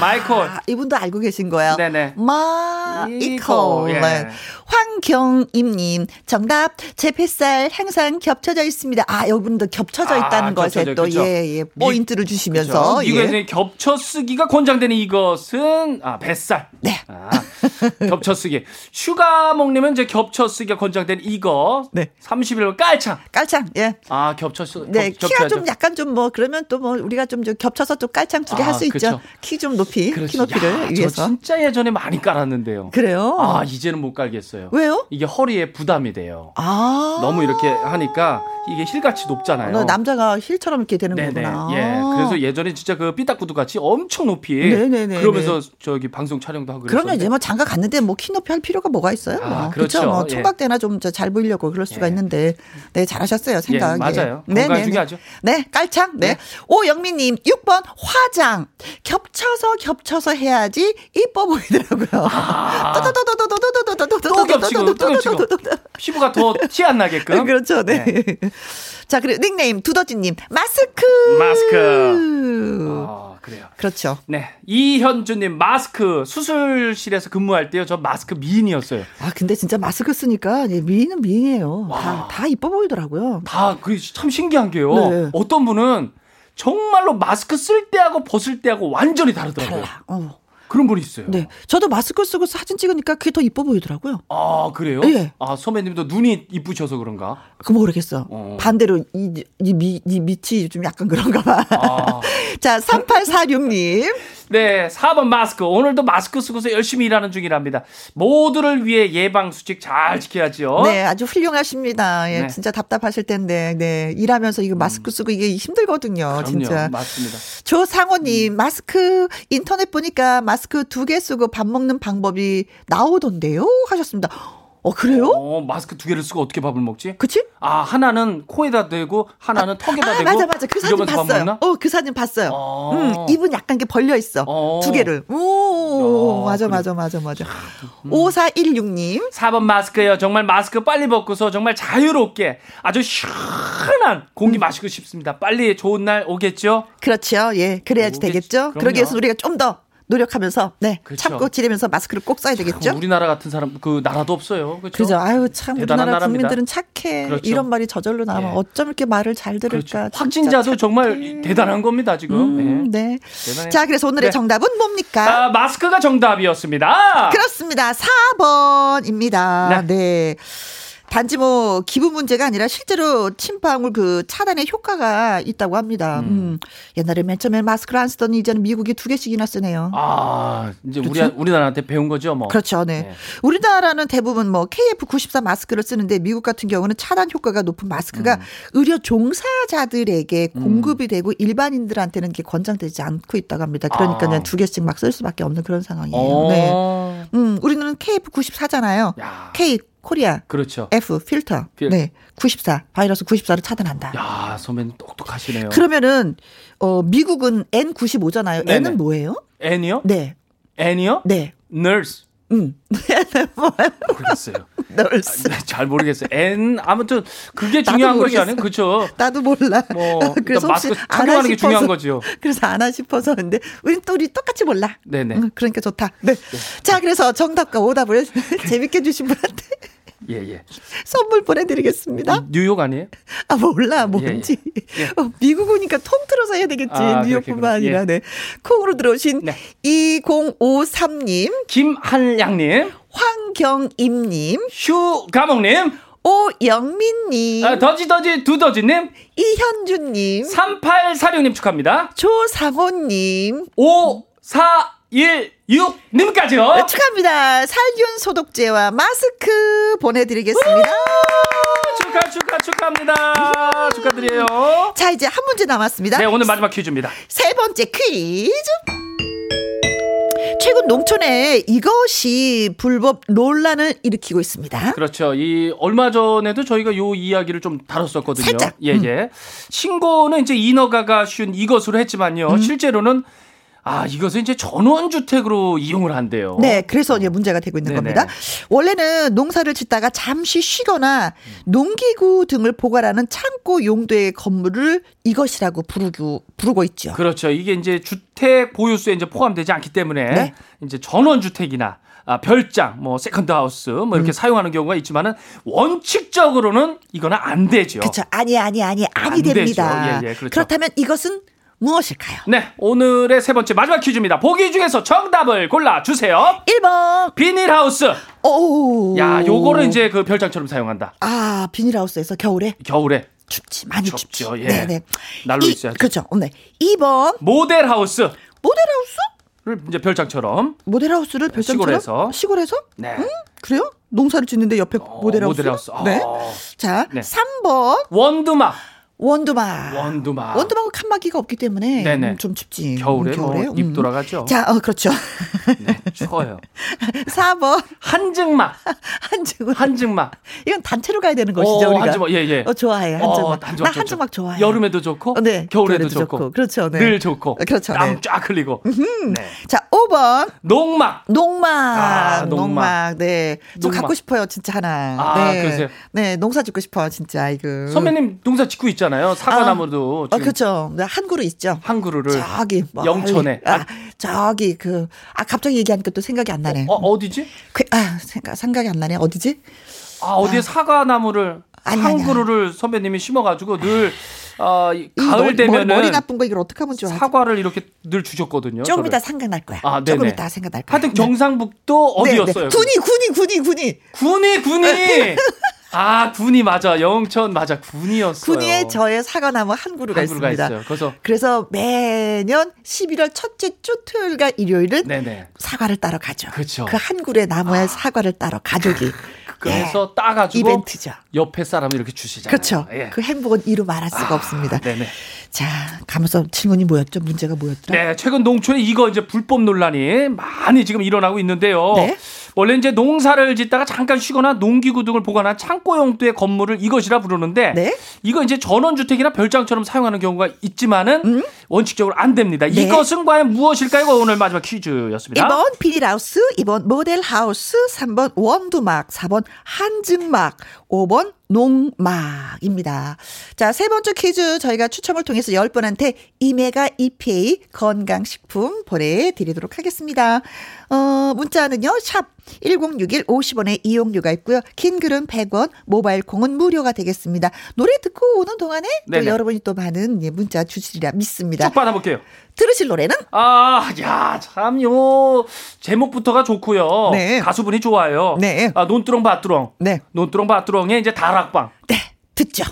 마이콜. 아, 이분도 알고 계신 거예요. 네네. 마이콜. 이콜, 예. 네. 황경임님, 정답. 제 뱃살 항상 겹쳐져 있습니다. 아, 여러분도 겹쳐져 아, 있다는 것에 겹쳐져, 또, 그렇죠. 예, 예, 포인트를 주시면서. 그렇죠. 예. 미국에서 겹쳐 쓰기가 권장되는 이것은 아, 뱃살. 네. 아, 겹쳐 쓰기. 슈가몽님은 이제 겹쳐 쓰기가 권장된 이거. 네. 31번 깔창. 깔창, 예. 아, 겹쳐쓰. 네, 겹, 키가. 좀 약간 좀 뭐, 그러면 또 뭐, 우리가 좀, 좀 겹쳐서 또 깔창 두개 아, 할수 있죠. 그렇죠. 키 좀 높이, 그렇지. 키 높이를 야, 저 위해서. 진짜 예전에 많이 깔았는데요. 그래요? 아, 이제는 못 깔겠어요. 왜요? 이게 허리에 부담이 돼요. 아. 너무 이렇게 하니까 이게 힐같이 높잖아요. 너 남자가 힐처럼 이렇게 되는 네네. 거구나. 예. 그래서 예전에 진짜 그 삐딱구두 같이 엄청 높이. 네네네. 그러면서 저기 방송 촬영도 하고 그러면. 이제 뭐 장가 갔는데 뭐 키 높이 할 필요가 뭐가 있어요? 아, 뭐. 그렇죠. 그쵸? 뭐 예. 총각대나 좀 잘 보이려고 그럴 수가 예. 있는데 네 잘하셨어요 생각. 예, 맞아요. 네, 건강이 네, 중요하죠. 네, 네, 깔창. 네. 네. 오영민님 6번 화장 겹쳐서 겹쳐서 해야지 이뻐 보이더라고요. 또 겹치고 또 겹치고 피부가 더 티 안 나게끔. 그렇죠. 네. 자 그리고 닉네임 두더지님 마스크. 마스크. 아, 그래요. 그렇죠. 네. 이현주님, 마스크, 수술실에서 근무할 때요, 저 마스크 미인이었어요. 아 근데 진짜 마스크 쓰니까 예, 미인은 미인이에요. 다, 다 이뻐 보이더라고요. 다, 그, 참 신기한 게요. 네. 어떤 분은 정말로 마스크 쓸 때하고 벗을 때하고 완전히 다르더라고요. 달라. 어. 그런 분이 있어요. 네. 저도 마스크 쓰고 사진 찍으니까 그게 더 이뻐 보이더라고요. 아, 그래요? 예. 아, 선배님도 눈이 이쁘셔서 그런가? 그 모르겠어. 어. 반대로 이, 이, 미, 이 밑이 좀 약간 그런가 봐. 아. 자, 3846님. 네, 4번 마스크. 오늘도 마스크 쓰고서 열심히 일하는 중이랍니다. 모두를 위해 예방 수칙 잘 지켜야죠. 네, 아주 훌륭하십니다. 예, 네. 진짜 답답하실 텐데, 네, 일하면서 이거 마스크 쓰고 이게 힘들거든요, 그럼요. 진짜. 맞습니다. 조상호님, 마스크, 인터넷 보니까 마스크 두 개 쓰고 밥 먹는 방법이 나오던데요? 하셨습니다. 어, 그래요? 어, 마스크 두 개를 쓰고 어떻게 밥을 먹지? 그치? 아, 하나는 코에다 대고 하나는 턱에다 아, 대고 맞아, 맞아. 그 사진 봤어요. 먹나? 어, 그 사진 봤어요. 어. 음, 입은 약간 게 벌려 있어. 어. 두 개를. 오, 야, 맞아, 그래. 맞아, 맞아, 맞아. 5416님. 4번 마스크예요. 정말 마스크 빨리 벗고서 정말 자유롭게 아주 시원한 음. 공기 마시고 싶습니다. 빨리 좋은 날 오겠죠? 그렇죠. 예. 그래야지 오겠지. 되겠죠. 그럼요. 그러기 위해서 우리가 좀 더 노력하면서, 네. 그렇죠. 참고 지내면서 마스크를 꼭 써야 되겠죠. 우리나라 같은 사람 그 나라도 없어요. 그렇죠? 그죠. 아유, 참, 우리나라 나라입니다. 국민들은 착해. 그렇죠. 이런 말이 저절로 나오면 예. 어쩜 이렇게 말을 잘 들을까. 그렇죠. 확진자도 정말. 대단한 겁니다, 지금. 음, 네. 네. 대단해요. 자, 그래서 오늘의 네. 정답은 뭡니까? 아, 마스크가 정답이었습니다. 그렇습니다. 4번입니다. 네. 네. 단지 뭐 기부 문제가 아니라 실제로 침방울 그 차단의 효과가 있다고 합니다. 음. 옛날에 맨 처음에 마스크를 안 쓰더니 이제는 미국이 두 개씩이나 쓰네요. 아, 이제 우리 그렇죠? 우리나라한테 배운 거죠, 뭐. 그렇죠. 네. 네. 우리나라는 대부분 뭐 KF94 마스크를 쓰는데 미국 같은 경우는 차단 효과가 높은 음. 마스크가 의료 종사자들에게 공급이 되고 일반인들한테는 이게 권장되지 않고 있다고 합니다. 그러니까 아. 그냥 두 개씩 막 쓸 수밖에 없는 그런 상황이에요. 어. 네. 음, 우리는 KF94잖아요. 야. K 코리아 그렇죠. F 필터. 필- 네. 94. 바이러스 94를 차단한다. 야, 선배님 똑똑하시네요. 그러면은 어 미국은 N95잖아요. 네네. N은 뭐예요? N이요? 네. N이요? 네. nurse. 음. 모르겠어요. 널스. 네, 잘 모르겠어요. N 아무튼 그게 중요한 것이. 아니에요. 그렇죠. 나도 몰라. 뭐 그래서 마스크 혹시 착용하는 게 싶어서. 중요한 거지요. 그래서 아나 싶어서 근데 우린 또 우리 똑같이 몰라. 네네. 응, 그러니까 좋다. 네. 자, 그래서 정답과 오답을 재밌게 주신 분한테 예, 예. 선물 보내드리겠습니다. 뉴욕 아니에요? 아 몰라 뭔지 예. 어, 미국 오니까 통틀어서 해야 되겠지 아, 뉴욕뿐만. 아니라 예. 네 콩으로 들어오신 네. 2053님 김한량님, 황경임님 휴가몽님, 오영민님 아, 더지더지 두더지님, 이현주님 3846님 축하합니다. 조상호님 5416님까지요. 축하합니다 살균 소독제와 마스크 보내드리겠습니다 축하, 축하, 축하합니다. 축하드려요. 자 이제 한 문제 남았습니다 네, 오늘 마지막 퀴즈입니다. 세 번째 퀴즈. 최근 농촌에 이것이 불법 논란을 일으키고 있습니다. 그렇죠. 이 얼마 전에도 저희가 요 이야기를 좀 다뤘었거든요. 살짝. 예, 예. 신고는 이제 인허가가 쉬운 이것으로 했지만요. 음. 실제로는 아, 이것은 이제 전원주택으로 이용을 한대요. 네, 그래서 이제 문제가 되고 있는 어. 네네. 겁니다. 원래는 농사를 짓다가 잠시 쉬거나 농기구 등을 보관하는 창고 용도의 건물을 이것이라고 부르고 부르고 있죠. 그렇죠. 이게 이제 주택 보유수에 이제 포함되지 않기 때문에 네. 이제 전원주택이나 아, 별장, 뭐 second house 뭐 음. 이렇게 사용하는 경우가 있지만은 원칙적으로는 이거는 안 되죠. 그렇죠. 아니 아니 아니 아니 안. 됩니다. 예, 예, 그렇죠. 그렇다면 이것은 무엇일까요? 네, 오늘의 세 번째 마지막 퀴즈입니다. 보기 중에서 정답을 골라 주세요. 1번. 비닐하우스. 오. 야, 요거를 이제 그 별장처럼 사용한다. 아, 비닐하우스에서 겨울에 겨울에 춥지 많이 춥죠, 춥지. 예. 네네. 난로 이- 있어야죠. 그렇죠. 네. 2번 모델하우스를 모델하우스? 이제 별장처럼 모델하우스를 별장처럼 시골에서. 시골에서? 네. 그래요? 농사를 짓는데 옆에 어, 모델하우스? 모델하우스. 네. 어. 자, 네. 3번 원두막. 원두막. 원두막. 원두막은 칸막이가 없기 때문에 네네. 음, 좀 춥지. 겨울에 음, 뭐입 돌아가죠. 자, 어, 그렇죠. 네, 추워요. 4번 한증막. 한증막. 한증막. 이건 단체로 가야 되는 것이죠, 어, 우리가. 한증막. 예, 예. 어, 좋아해. 한증막. 어, 나 한증막 좋죠. 한증막 좋아해. 여름에도 좋고 어, 네. 겨울에도, 겨울에도 좋고, 좋고. 그렇죠, 네. 늘 좋고 어, 그렇죠, 네. 땀쫙 흘리고 네. 자, 5번 농막 농막. 아, 농막. 농막. 네. 좀 농막. 갖고 싶어요, 진짜 하나. 아, 네. 그러세요? 네, 농사 짓고 싶어, 진짜 이거. 선배님 농사 짓고 있 잖아요 사과나무도 어, 지금 그렇죠. 네, 한 그루 있죠. 한 그루를 저기 멀리. 영천에. 아, 저기 그 아 갑자기 얘기하니까 또 생각이 안 나네. 어, 어 디지? 그, 아 생각 생각이 안 나네. 어디지? 아 어디에 사과나무를 아니, 한. 그루를 선배님이 심어가지고 늘 어, 가을 되면은 머리, 나쁜 거 이걸 어떻게 하면 좋아? 사과를 이렇게 늘 주셨거든요. 조금 저를. 이따 생각날 거야. 아, 조금 네네. 이따 생각날 거야. 하여튼 네. 경상북도 네, 네. 어디였어요? 군이 군이 군이 군이. 군이 군이 아, 군이 맞아. 영천 맞아. 군이었어요. 군위에 저의 사과나무 한 그루가, 한 그루가 있습니다. 있어요. 그래서 그래서 매년 11월 첫째 주 토요일과 일요일은 네네. 사과를 따러 가죠. 그쵸. 그한 그루의 나무에 사과를 따러 가족이 그래서 예, 따가지고 이벤트죠. 옆에 사람 이렇게 주시잖아요. 그렇죠. 예. 그 행복은 이루 말할 수가 아, 없습니다. 네네. 자, 가면서 질문이 뭐였죠? 문제가 뭐였더라? 네, 최근 농촌에 이거 이제 불법 논란이 많이 지금 일어나고 있는데요. 네. 원래 이제 농사를 짓다가 잠깐 쉬거나 농기구 등을 보관한 창고 용도의 건물을 이것이라 부르는데 네. 이거 이제 전원주택이나 별장처럼 사용하는 경우가 있지만은 원칙적으로 안 됩니다. 음? 네. 이것은 과연 무엇일까요? 오늘 마지막 퀴즈였습니다. 1번 비닐하우스, 2번 모델하우스, 3번 원두막, 4번 한증막, 5번 농막입니다. 자, 세 번째 퀴즈 저희가 추첨을 통해서 10분한테 이메가 EPA 건강식품 보내드리도록 하겠습니다. 어, 문자는요, 샵 1061 50원의 이용료가 있고요. 긴 글은 100원, 모바일 콩은 무료가 되겠습니다. 노래 듣고 오는 동안에 또. 여러분이 또 많은 예, 문자 주시리라 믿습니다. 쭉 받아볼게요. 들으실 노래는 아, 야, 참, 요, 제목부터가 좋고요. 네. 가수분이 좋아요. 네. 아, 논두렁 밭두렁. 네. 논두렁 밭두렁의 이제 다락방. 네, 듣죠.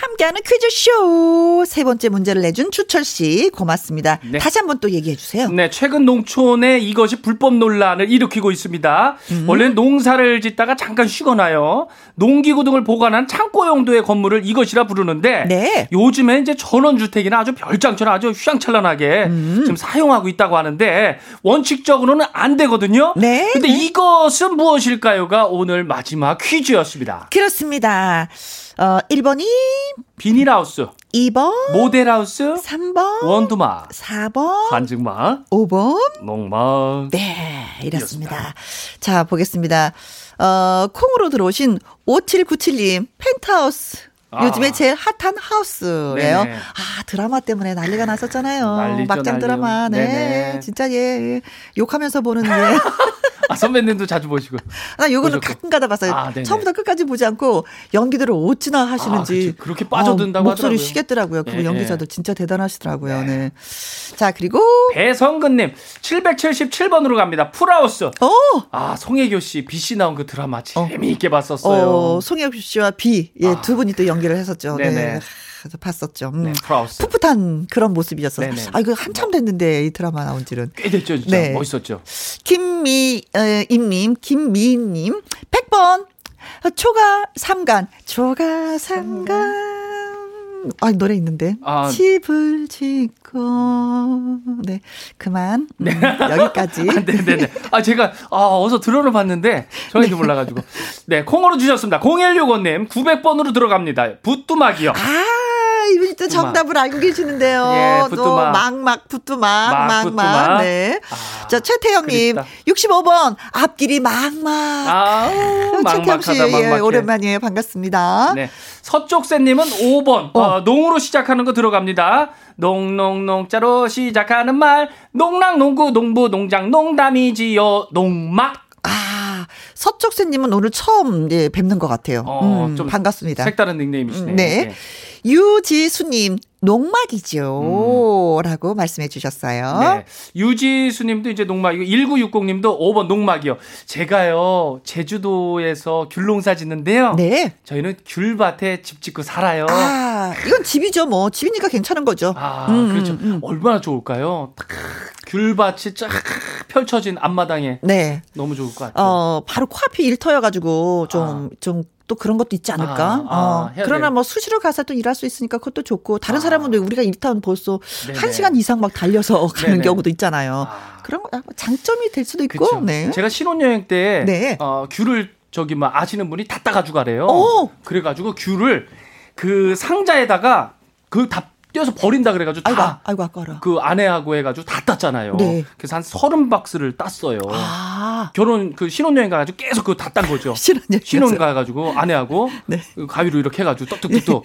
함께하는 퀴즈쇼 세 번째 문제를 내준 추철 씨 고맙습니다. 네. 다시 한번 또 얘기해 주세요. 네, 최근 농촌에 이것이 불법 논란을 일으키고 있습니다. 음. 원래 농사를 짓다가 잠깐 쉬거나요. 농기구 등을 보관한 창고 용도의 건물을 이것이라 부르는데 네. 요즘에 이제 전원 주택이나 아주 별장처럼 아주 휘황찬란하게 음. 지금 사용하고 있다고 하는데 원칙적으로는 안 되거든요. 네, 근데 네. 이것은 무엇일까요가 오늘 마지막 퀴즈였습니다. 그렇습니다. 어, 1번이 비닐하우스, 2번, 모델하우스, 3번, 원두막, 4번, 반증막, 5번. 농막. 네, 이렇습니다. 자, 보겠습니다. 어, 콩으로 들어오신 5797님, 펜트하우스. 아. 요즘에 제일 핫한 하우스예요. 네네. 아 드라마 때문에 난리가 났었잖아요. 난리죠, 막장 난리요. 드라마. 네, 네네. 진짜 예, 예. 욕하면서 보는 예. 아, 선배님도 자주 보시고. 나 요거는 보셨고. 가끔 가다 봤어요. 아. 처음부터 끝까지 보지 않고 연기들을 어찌나 하시는지. 아, 그치. 그렇게 빠져든다고 아, 목소리 하더라고요. 쉬겠더라고요. 그 예, 연기자도 진짜 대단하시더라고요. 네. 자 그리고 배성근님 777번으로 갑니다. 풀하우스. 어, 아 송혜교 씨, 비 씨 나온 그 드라마 재미있게 봤었어요. 어 송혜교 씨와 비, 예, 아. 두 분이 또 연기를 했었죠. 네. 네 네. 하, 봤었죠. 음. 네, 풀하우스. 풋풋한 그런 모습이었어요. 네네. 아, 이거 한참 됐는데, 이 드라마 나온 지는. 꽤 됐죠, 진짜 네. 멋있었죠. 김미, 어, 임님, 김미인님, 100번. 초가 삼간, 초가 삼간. 아, 노래 있는데. 아. 집을 짓고. 네. 그만. 음, 여기까지. 아, 네네네. 아 제가 아 어서 들어는 봤는데 저희도 몰라가지고. 네 콩으로 주셨습니다. 0165님 900번으로 들어갑니다. 붓두막이요. 아, 이분이 또 정답을 알고 계시는데요. 예, 또. 막막 붓두막, 막, 막막. 네. 아, 자, 최태영님, 그립다. 65번, 앞길이 막막. 아 최태영 씨, 예. 오랜만이에요. 반갑습니다. 네. 서쪽새님은 5번. 어, 농으로 시작하는 거 들어갑니다. 농농농자로 시작하는 말. 농랑 농구 농부 농장 농담이지요. 농막. 아, 서쪽새님은 오늘 처음 예, 뵙는 것 같아요. 어, 음, 좀 반갑습니다. 색다른 닉네임이시네요. 음, 네. 유지수님, 농막이죠. 라고 말씀해 주셨어요. 음. 네. 유지수 님도 이제 농막이고 1960 님도 5번 농막이요. 제가요 제주도에서 귤농사 짓는데요. 네. 저희는 귤밭에 집 짓고 살아요. 아, 이건 집이죠. 뭐, 집이니까 괜찮은 거죠. 아, 음, 그렇죠. 음, 음. 얼마나 좋을까요? 탁, 귤밭이 쫙 펼쳐진 앞마당에 네. 너무 좋을 것 같아요. 어, 바로 코앞이 일터여가지고 좀, 좀, 또 그런 것도 있지 않을까? 아, 아, 어, 그러나 돼요. 뭐 수시로 가서 또 일할 수 있으니까 그것도 좋고, 다른 아. 사람은 왜 우리가 일타운 벌써 네네. 한 시간 이상 막 달려서 가는 네네. 경우도 있잖아요. 아. 그런 거 약간 장점이 될 수도 있고, 그쵸. 네. 제가 신혼여행 때 네. 어, 귤을 저기 뭐 아시는 분이 다 따가지고 가래요. 오! 그래가지고 귤을 그 상자에다가 그다 떼어서 버린다 그래가지고 아이고, 다 아이고, 아까워라. 그 아내하고 해가지고 다 땄잖아요. 네. 그래서 한 서른 박스를 땄어요. 아, 결혼 그 신혼여행 가가지고 계속 그거 다 딴 거죠. 신혼여행 신혼. 가가지고 아내하고 네. 그 가위로 이렇게 해가지고 떡떡떡떡.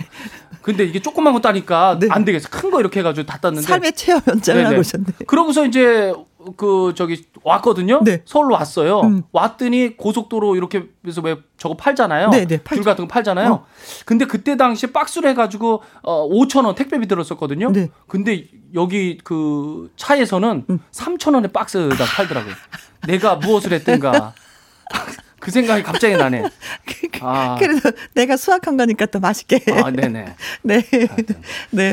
근데 이게 조그만 거 따니까 네. 안 되겠어. 큰 거 이렇게 해가지고 다 땄는데. 삶의 체험 연장을 네네. 하고 오셨네. 그러고서 이제 그 저기 왔거든요. 네. 서울로 왔어요. 음. 왔더니 고속도로 이렇게 해서 왜 저거 팔잖아요. 네 네, 팔죠. 귤 같은 거 팔잖아요. 어. 근데 그때 당시에 박스로 해가지고 어 5천 원 택배비 들었었거든요. 네. 근데 여기 그 차에서는 음. 3천 원에 박스다 팔더라고요. 내가 무엇을 했든가. 그 생각이 갑자기 나네. 아. 그래도 내가 수확한 거니까 또 맛있게. 아, 네네. 네. 네.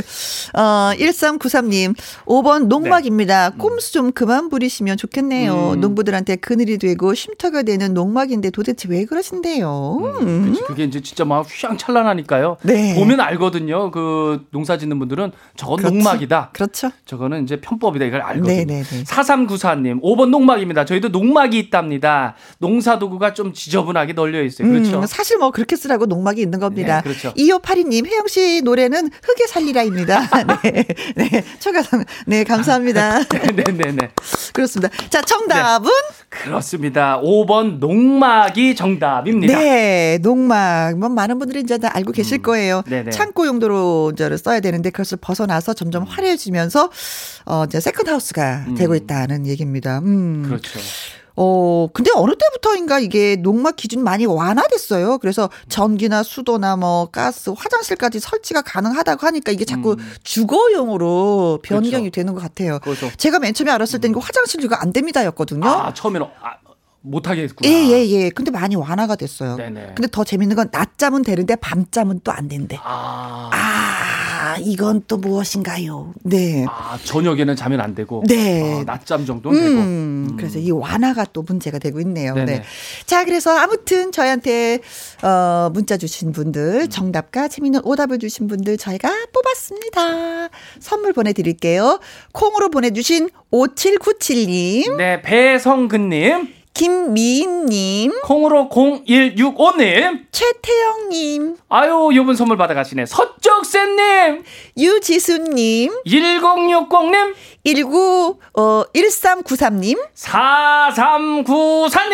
어, 1393님, 5번 농막입니다. 네. 꼼수 좀 그만 부리시면 좋겠네요. 음. 농부들한테 그늘이 되고 쉼터가 되는 농막인데 도대체 왜 그러신데요? 음. 음. 그게 이제 진짜 막 휘황찬란하니까요. 네. 보면 알거든요. 그 농사 짓는 분들은 저건 그렇죠. 농막이다. 그렇죠. 저거는 이제 편법이다. 이걸 알거든요. 네네네. 4394님, 5번 농막입니다. 저희도 농막이 있답니다. 농사도구가 좀 지저분하게 널려 있어요. 그렇죠. 음, 사실 뭐 그렇게 쓰라고 농막이 있는 겁니다. 네, 그렇죠. 2582님, 혜영 씨 노래는 흙에 살리라입니다. 네. 네. 초가상. 네, 감사합니다. 네네네. 네, 네. 그렇습니다. 자, 정답은? 네, 그렇습니다. 5번 농막이 정답입니다. 네, 농막. 뭐 많은 분들이 이제 다 알고 계실 음, 거예요. 네네. 창고 용도로 이제 써야 되는데 그것을 벗어나서 점점 화려해지면서 어, 이제 second house가 음. 되고 있다는 얘기입니다. 음. 그렇죠. 어, 근데 어느 때부터인가 이게 농막 기준이 많이 완화됐어요. 그래서 전기나 수도나 뭐 가스, 화장실까지 설치가 가능하다고 하니까 이게 자꾸 음. 주거용으로 변경이 그렇죠. 되는 것 같아요. 그렇죠. 제가 맨 처음에 알았을 때는 음. 화장실류가 안 됩니다였거든요. 아, 처음에는 아, 못하게 했구나. 예, 예, 예. 근데 많이 완화가 됐어요. 네네. 근데 더 재밌는 건 낮잠은 되는데 밤잠은 또 안 된대. 아. 아, 이건 또 무엇인가요? 네. 아, 저녁에는 자면 안 되고. 네. 아, 낮잠 정도는 음, 되고. 음. 그래서 이 완화가 또 문제가 되고 있네요. 네네. 네. 자, 그래서 아무튼 저희한테, 어, 문자 주신 분들, 정답과 재미있는 오답을 주신 분들 저희가 뽑았습니다. 선물 보내드릴게요. 콩으로 보내주신 5797님. 네, 배성근님. 김미인님, 콩으로 0165님, 최태영님, 아유, 요번 선물 받아가시네. 서쪽쌤님, 유지수님, 1060님, 19, 어, 1393님. 4394님.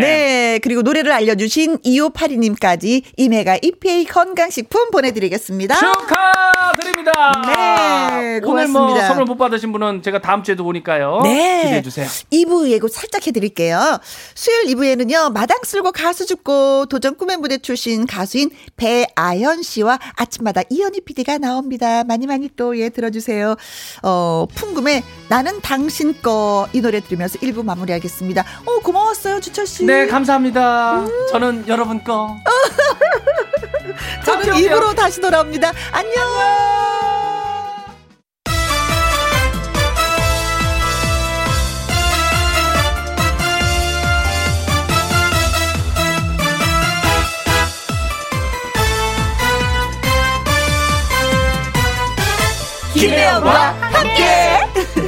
네. 그리고 노래를 알려주신 2582님까지 이메가 EPA 건강식품 보내드리겠습니다. 축하드립니다. 네. 고맙습니다. 오늘 뭐 선물 못 받으신 분은 제가 다음 주에도 오니까요. 네. 기대해주세요. 2부 예고 살짝 해드릴게요. 수요일 2부에는요, 마당 쓸고 가수 죽고 도전 꿈의 무대 출신 가수인 배아연 씨와 아침마다 이현희 PD가 나옵니다. 많이 많이 또 예, 들어주세요. 어, 풍금 김의 나는 당신 거 이 노래 들으면서 1부 마무리하겠습니다. 어, 고마웠어요, 주철 씨. 네, 감사합니다. 음. 저는 여러분 거. 저는 입으로 다시 돌아옵니다. 안녕. 김혜영과 함께.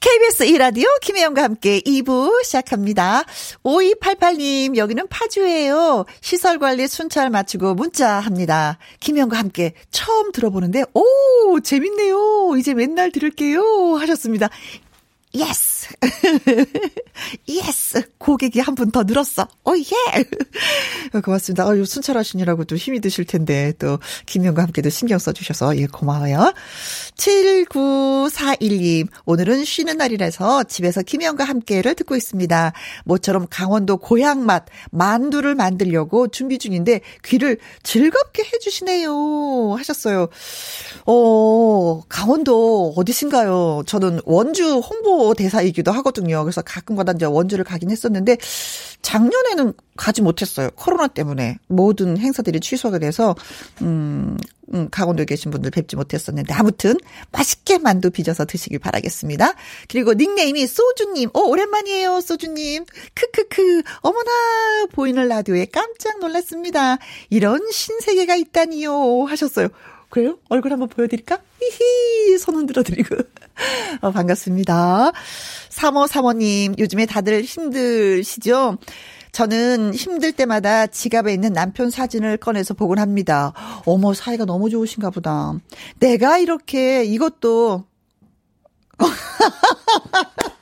KBS 2라디오 김혜영과 함께 2부 시작합니다. 5288님, 여기는 파주예요. 시설관리 순찰 마치고 문자 합니다. 김혜영과 함께 처음 들어보는데, 오, 재밌네요. 이제 맨날 들을게요. 하셨습니다. Yes. Yes. 고객이 한 분 더 늘었어. 오, yeah. 고맙습니다. 어, 순찰하시느라고 또 힘이 드실 텐데, 또, 김영과 함께도 신경 써주셔서, 예, 고마워요. 79412. 오늘은 쉬는 날이라서 집에서 김영과 함께를 듣고 있습니다. 모처럼 강원도 고향 맛 만두를 만들려고 준비 중인데, 귀를 즐겁게 해주시네요. 하셨어요. 어, 강원도 어디신가요? 저는 원주 홍보 대사이기도 하거든요. 그래서 가끔가다 이제 원주를 가긴 했었는데 작년에는 가지 못했어요. 코로나 때문에 모든 행사들이 취소가 돼서 음, 음 강원도에 계신 분들 뵙지 못했었는데 아무튼 맛있게 만두 빚어서 드시길 바라겠습니다. 그리고 닉네임이 소주님. 오 오랜만이에요, 소주님. 크크크. 어머나 보이는 라디오에 깜짝 놀랐습니다. 이런 신세계가 있다니요 하셨어요. 그래요? 얼굴 한번 보여드릴까? 히히, 손 흔들어 드리고. 어, 반갑습니다. 3535님, 요즘에 다들 힘드시죠? 저는 힘들 때마다 지갑에 있는 남편 사진을 꺼내서 보곤 합니다. 어머, 사이가 너무 좋으신가 보다. 내가 이렇게 이것도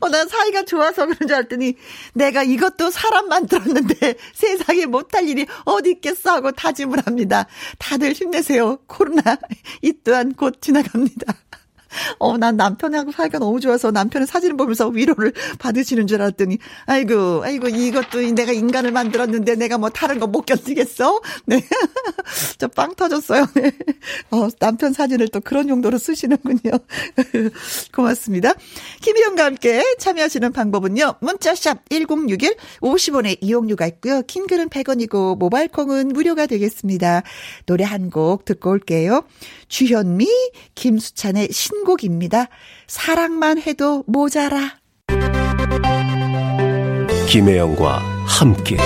어, 난 사이가 좋아서 그런 줄 알았더니 내가 이것도 사람 만들었는데 세상에 못할 일이 어디 있겠어 하고 다짐을 합니다. 다들 힘내세요. 코로나 이 또한 곧 지나갑니다. 어, 난 남편하고 사이가 너무 좋아서 남편의 사진을 보면서 위로를 받으시는 줄 알았더니, 아이고, 아이고, 이것도 내가 인간을 만들었는데 내가 뭐 다른 거 못 견디겠어? 네. 저 빵 터졌어요. 네. 어, 남편 사진을 또 그런 용도로 쓰시는군요. 고맙습니다. 김희영과 함께 참여하시는 방법은요. 문자샵 1061 50원의 이용료가 있고요. 킹글은 100원이고 모바일 콩은 무료가 되겠습니다. 노래 한 곡 듣고 올게요. 주현미, 김수찬의 신 곡입니다. 사랑만 해도 모자라. 김혜영과 함께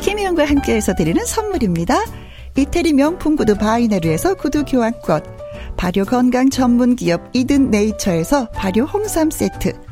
김혜영과 함께해서 드리는 선물입니다. 이태리 명품 구두 바이네르에서 구두 교환권 발효 건강 전문 기업 이든 네이처에서 발효 홍삼 세트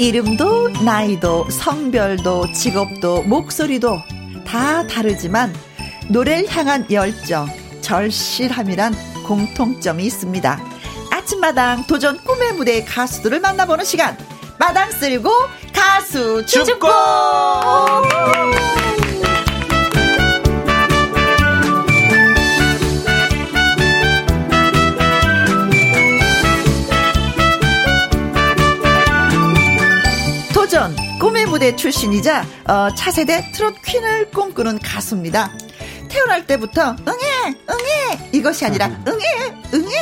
이름도 나이도 성별도 직업도 목소리도 다 다르지만 노래를 향한 열정, 절실함이란 공통점이 있습니다. 아침마당 도전 꿈의 무대 가수들을 만나보는 시간. 마당 쓸고 가수 춥고! 도전 꿈의 무대 출신이자 어, 차세대 트롯 퀸을 꿈꾸는 가수입니다. 태어날 때부터 응애 응애 이것이 아니라 응애 응애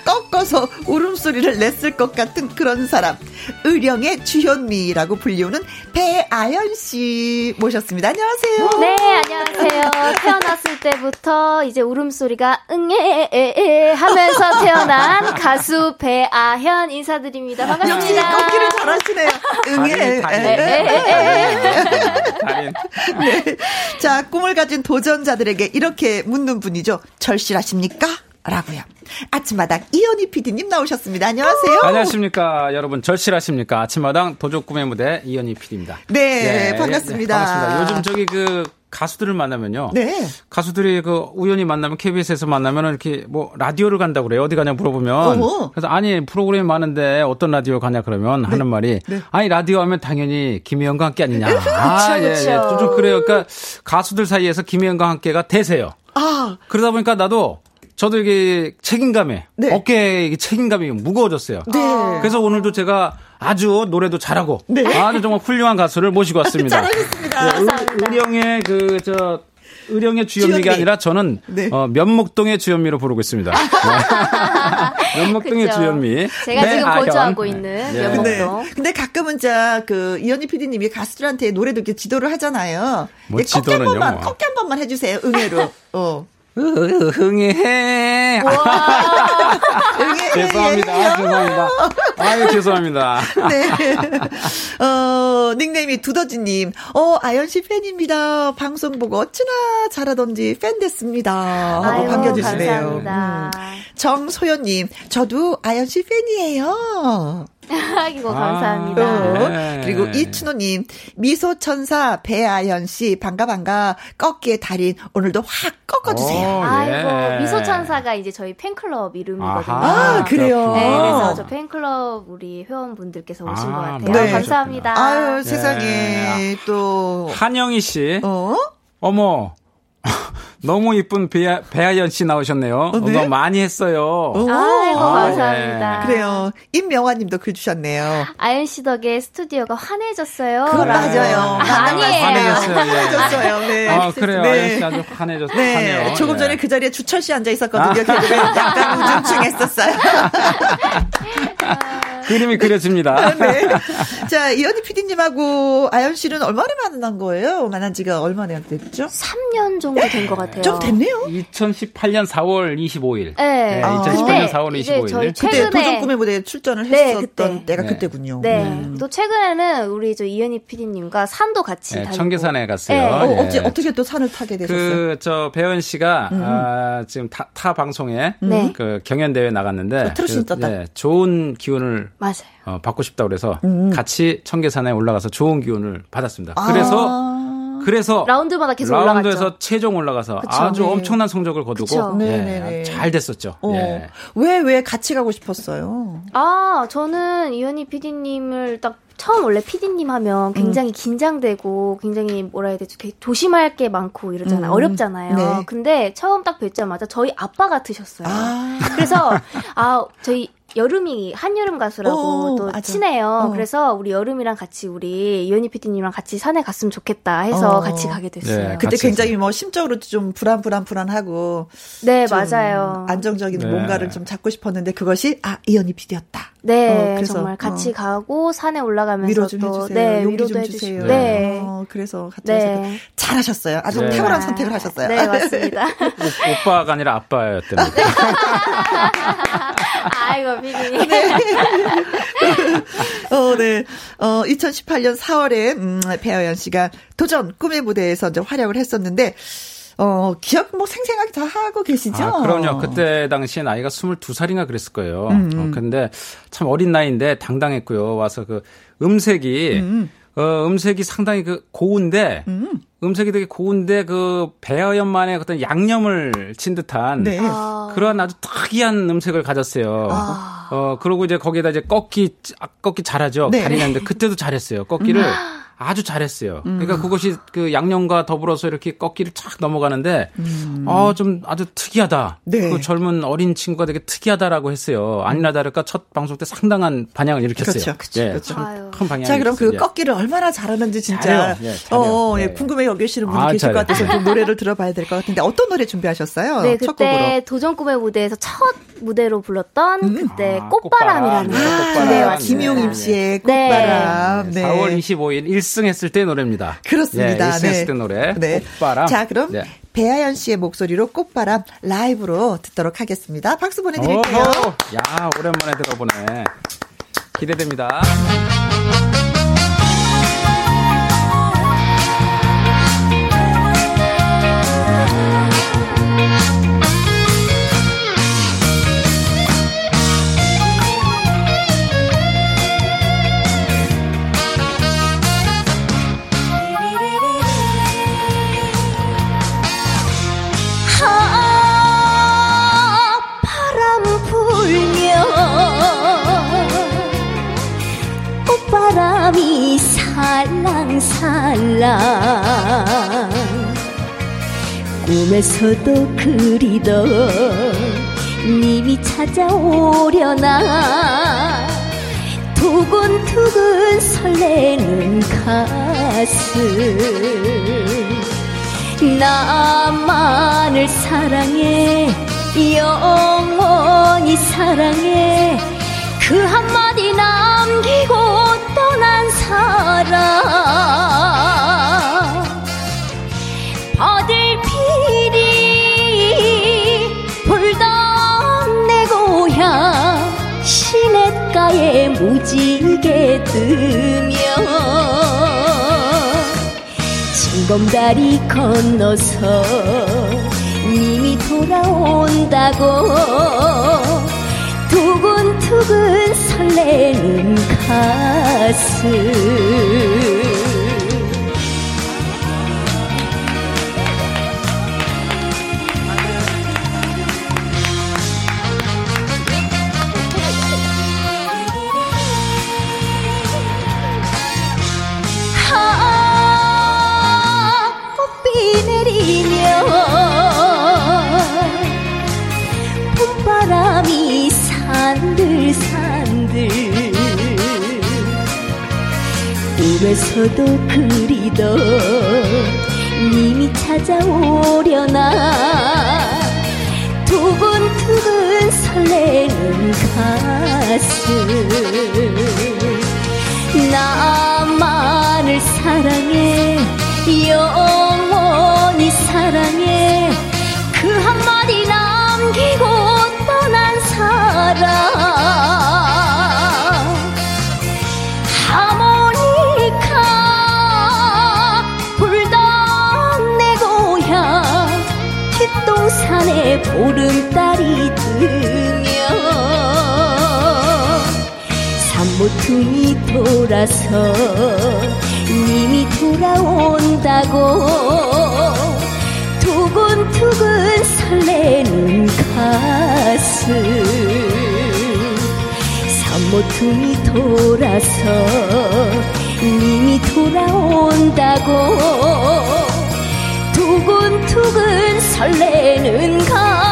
꺾어서 울음소리를 냈을 것 같은 그런 사람 의령의 주현미라고 불리우는 배아연 씨 모셨습니다. 안녕하세요. 네, 안녕하세요. 태어났을 때부터 이제 울음소리가 응애 하면서 태어난 가수 배아현 인사드립니다. 반갑습니다. 역시 꺾기를 잘하시네요. 응애. 네. 자, 꿈을 가진 도전자들에게 이렇게 묻는 분이죠. 절실하십니까? 라고요. 아침마당 이현희 PD님 나오셨습니다. 안녕하세요. 안녕하십니까. 여러분 절실하십니까. 아침마당 도적 꿈의 무대 이현희 PD입니다. 네, 네 반갑습니다. 네, 반갑습니다. 요즘 저기 그 가수들을 만나면요. 네. 가수들이 그 우연히 만나면 KBS에서 만나면 이렇게 뭐 라디오를 간다고 그래요. 어디 가냐 물어보면. 어머. 그래서 아니 프로그램이 많은데 어떤 라디오 가냐 그러면 네. 하는 말이 네. 아니 라디오 하면 당연히 김혜영과 함께 아니냐. 아, 예, 예. 좀 그래요. 그러니까 가수들 사이에서 김혜영과 함께가 대세요. 아. 그러다 보니까 나도 저도 이게 책임감에 네. 어깨에 책임감이 무거워졌어요. 네. 그래서 오늘도 제가 아주 노래도 잘하고 네. 아주 정말 훌륭한 가수를 모시고 왔습니다. 잘하셨습니다. 네, 형의 그저 의령의 주현미가 주현미. 아니라 저는 네. 어, 면목동의 주현미로 부르고 있습니다. 면목동의 주현미. 제가 네, 지금 보조하고 있는 네. 면목동. 네. 근데 가끔은 자그 이현희 PD님이 가수들한테 노래도 이렇게 지도를 하잖아요. 뭐 지도는요? 꺾기 한 번만, 꺾기 한 번만 해주세요. 응애로. 어. 흥해. 죄송합니다. 죄송합니다. 아유, 죄송합니다. 네. 어, 닉네임이 두더지님. 어, 아연 씨 팬입니다. 방송 보고 어찌나 잘하던지 팬 됐습니다. 하고 반겨주시네요. 음. 정소연님. 저도 아연 씨 팬이에요. 아이고 감사합니다. 아, 네. 그리고 이춘호님 미소 천사 배아연 씨 반가 반가 꺾기의 달인 오늘도 확 꺾어주세요. 오, 예. 아이고 미소 천사가 이제 저희 팬클럽 이름이거든요. 아 그래요. 네, 그래서 저 팬클럽 우리 회원분들께서 오신 아, 것 같아요. 네. 감사합니다. 아유 세상에 네. 또 한영희 씨. 어? 어머 너무 이쁜 배아, 배아연 씨 나오셨네요. 어, 네? 너무 많이 했어요. 아이고, 아, 감사합니다. 네. 그래요. 임명화 님도 글 주셨네요. 아연 씨 덕에 스튜디오가 환해졌어요. 그 맞아요. 아, 니에요 환해졌어요. 환해졌어요. 네. 아, 그래요. 네. 아연 씨 아주 환해졌어요. 네. 조금 전에 그 자리에 주철 씨 앉아 있었거든요. 걔도 약간 우중충했었어요. 그림이 그려집니다. 네. 자, 이현희 PD님하고 아연 씨는 얼마나 만난 거예요? 만난 지가 얼마나 됐죠? 3년 정도 된 것 같아요. 좀 됐네요. 2018년 4월 25일. 네. 네 2018년 4월 25일. 저희 최근에 그때 도전 꿈의 무대에 출전을 네, 했었던 그때. 때가 네. 그때군요. 네. 음. 또 최근에는 우리 저 이현희 PD님과 산도 같이 네, 다니고. 청계산에 갔어요. 네. 어, 어째, 어떻게 또 산을 타게 되셨어요? 그, 저, 배원 씨가, 음. 아, 지금 타, 타 방송에 네. 그 경연 대회 나갔는데. 어, 그, 네, 좋은 기운을 맞아요. 어, 받고 싶다 그래서 음. 같이 청계산에 올라가서 좋은 기운을 받았습니다. 아. 그래서 그래서 라운드마다 계속 라운드에서 올라갔죠. 최종 올라가서 그쵸, 아주 네. 엄청난 성적을 거두고 네, 잘 됐었죠. 어. 예. 왜왜 같이 가고 싶었어요? 아 저는 이현희 PD님을 딱 처음 원래 PD님 하면 굉장히 음. 긴장되고 굉장히 뭐라 해야 되지 조심할 게 많고 이러잖아요. 음. 어렵잖아요. 네. 근데 처음 딱 뵙자마자 저희 아빠 같으셨어요. 아. 그래서 아 저희 여름이 한여름 가수라고 오, 또 맞아. 친해요. 어. 그래서 우리 여름이랑 같이 우리 이현희 PD님이랑 같이 산에 갔으면 좋겠다 해서 어. 같이 가게 됐어요. 네, 그때 굉장히 뭐 심적으로 좀 불안 불안 불안하고 네 맞아요. 안정적인 네. 뭔가를 좀 잡고 싶었는데 그것이 아 이현희 PD였다. 네, 어, 그래서, 정말 같이 어. 가고 산에 올라가면서 위로 좀 또, 해주세요. 네, 용기 좀 주세요. 네. 어, 그래서 같이 네. 잘하셨어요. 아주 네. 탁월한 선택을 하셨어요. 네, 맞습니다. 오, 빠가 아니라 아빠였던 아이고, 비기니. 네. 어, 네. 어, 2018년 4월에 음, 배아연 씨가 도전 꿈의 무대에서 이제 활약을 했었는데 어, 기억 뭐 생생하게 다 하고 계시죠? 아, 그럼요. 그때 당시에 나이가 22살인가 그랬을 거예요. 음, 음. 어, 근데 참 어린 나이인데 당당했고요. 와서 그 음색이 음. 어, 음색이 상당히 그 고운데 음. 음색이 되게 고운데 그 배어연만의 어떤 양념을 친 듯한 네. 아. 그런 아주 특이한 음색을 가졌어요. 아. 어 그리고 이제 거기에다 이제 꺾기 꺾기 잘하죠. 네. 다리는데 그때도 잘했어요. 꺾기를 음. 아주 잘했어요. 음. 그러니까 그것이 그 양념과 더불어서 이렇게 꺾기를 착 넘어가는데 음. 어좀 아주 특이하다. 네. 그 젊은 어린 친구가 되게 특이하다라고 했어요. 아니나 다를까 첫 방송 때 상당한 반향을 일으켰어요. 그렇죠. 그렇죠. 예, 그렇죠. 큰 반향. 자, 그럼 그 예. 꺾기를 얼마나 잘하는지 진짜 예, 어, 예, 예. 궁금해 여기시는 분이 아, 계실 잘해요. 것 같아서 좀 노래를 들어봐야 될 것 같은데 어떤 노래 준비하셨어요? 네, 그때 도전 꿈의 무대에서 첫 무대로 불렀던 음? 그때 아, 꽃바람이라는 꽃바람. 네, 아, 김용 임 씨의 네. 꽃바람. 네. 4월 25일 1승 했을 때 노래입니다. 그렇습니다. 예, 1승 했을 때 노래. 네. 꽃바람. 자, 그럼 네. 배아연 씨의 목소리로 꽃바람 라이브로 듣도록 하겠습니다. 박수 보내드릴게요. 오호. 야, 오랜만에 들어보네. 기대됩니다. 살랑살랑 꿈에서도 그리던 님이 찾아오려나. 두근두근 설레는 가슴. 나만을 사랑해. 영원히 사랑해. 그 한마디 남기고 떠난 사람 시냇가에 무지개 뜨며 징검다리 건너서 님이 돌아온다고 두근두근 설레는 가슴 꿈에서도 그리던 님이 찾아오려나? 두근두근 설레는 가슴 보름달이 뜨며 산모퉁이 돌아서 님이 돌아온다고 두근두근 설레는 가슴 산모퉁이 돌아서 님이 돌아온다고 두근두근 설레는 가슴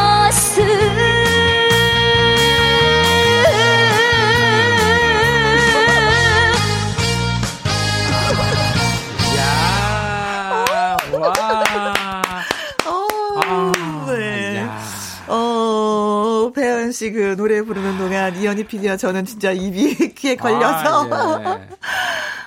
씨 그 노래 부르는 동안 이현희 PD와 저는 진짜 입이 귀에 걸려서. 아, 예.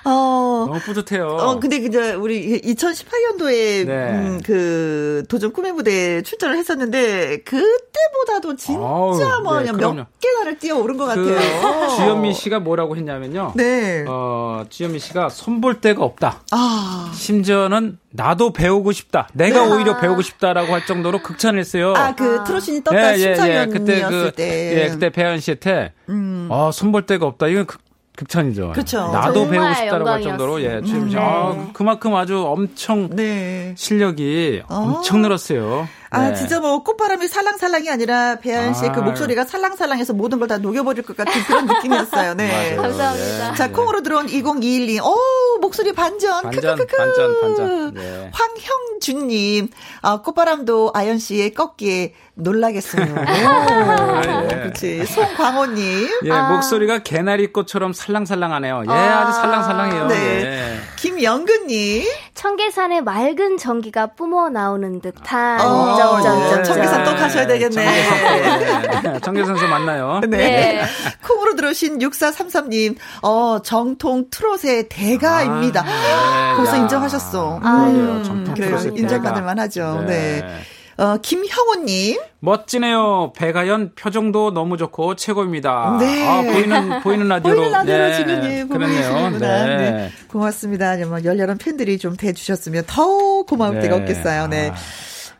어. 너무 뿌듯해요. 어, 근데 이제 우리 2018년도에 네. 음, 그 도전 꿈의 무대에 출전을 했었는데 그때보다도 진짜 아우, 뭐 네, 몇 개나를 뛰어오른 것 그, 같아요. 주현미 씨가 뭐라고 했냐면요. 네. 어, 주현미 씨가 손볼 데가 없다. 아. 심지어는 나도 배우고 싶다. 내가 네. 오히려 배우고 싶다라고 할 정도로 극찬을 했어요. 아, 그 트로신이 떴다 예, 예, 예. 그때 그, 때. 예, 그때 배현 씨한테 음. 어, 손볼 데가 없다. 이건 극 극찬이죠. 그렇죠. 나도 배우고 싶다라고 할 정도로 예, 최 음, 네. 아, 그만큼 아주 엄청 네. 실력이 어. 엄청 늘었어요. 아, 네. 진짜 뭐 꽃바람이 살랑살랑이 아니라 배아연 씨의 그 아. 그 목소리가 살랑살랑해서 모든 걸 다 녹여버릴 것 같은 그런 느낌이었어요. 네. 감사합니다. 자, 콩으로 들어온 2021님. 오, 목소리 반전. 반전, 크크크크. 반전, 반전. 네. 황형준님. 아, 꽃바람도 아연 씨의 꺾기에 놀라겠어요. 오, 예. 그치. 송광호님. 예, 아. 목소리가 개나리꽃처럼 살랑살랑하네요. 예, 아. 주 살랑살랑해요. 네. 예. 김영근님. 청계산의 맑은 전기가 뿜어 나오는 듯한. 어, 점, 점, 청계산 또 가셔야 되겠네. 청계산, 청계산에서 만나요. 네. 네. 콩으로 들어오신 6433님. 어, 정통 트롯의 대가입니다. 아, 네. 거기서 인정하셨어. 아, 음, 그래요. 인정받을 만 하죠. 네. 네. 어, 김형우님. 멋지네요. 배가연 표정도 너무 좋고 최고입니다. 네. 아, 보이는, 보이는 라디오로. 보이는 라디오로 네. 지금 예, 그러네요. 네. 네. 고맙습니다. 뭐 열렬한 팬들이 좀 대주셨으면 더 고마울 네. 때가 없겠어요. 네. 아.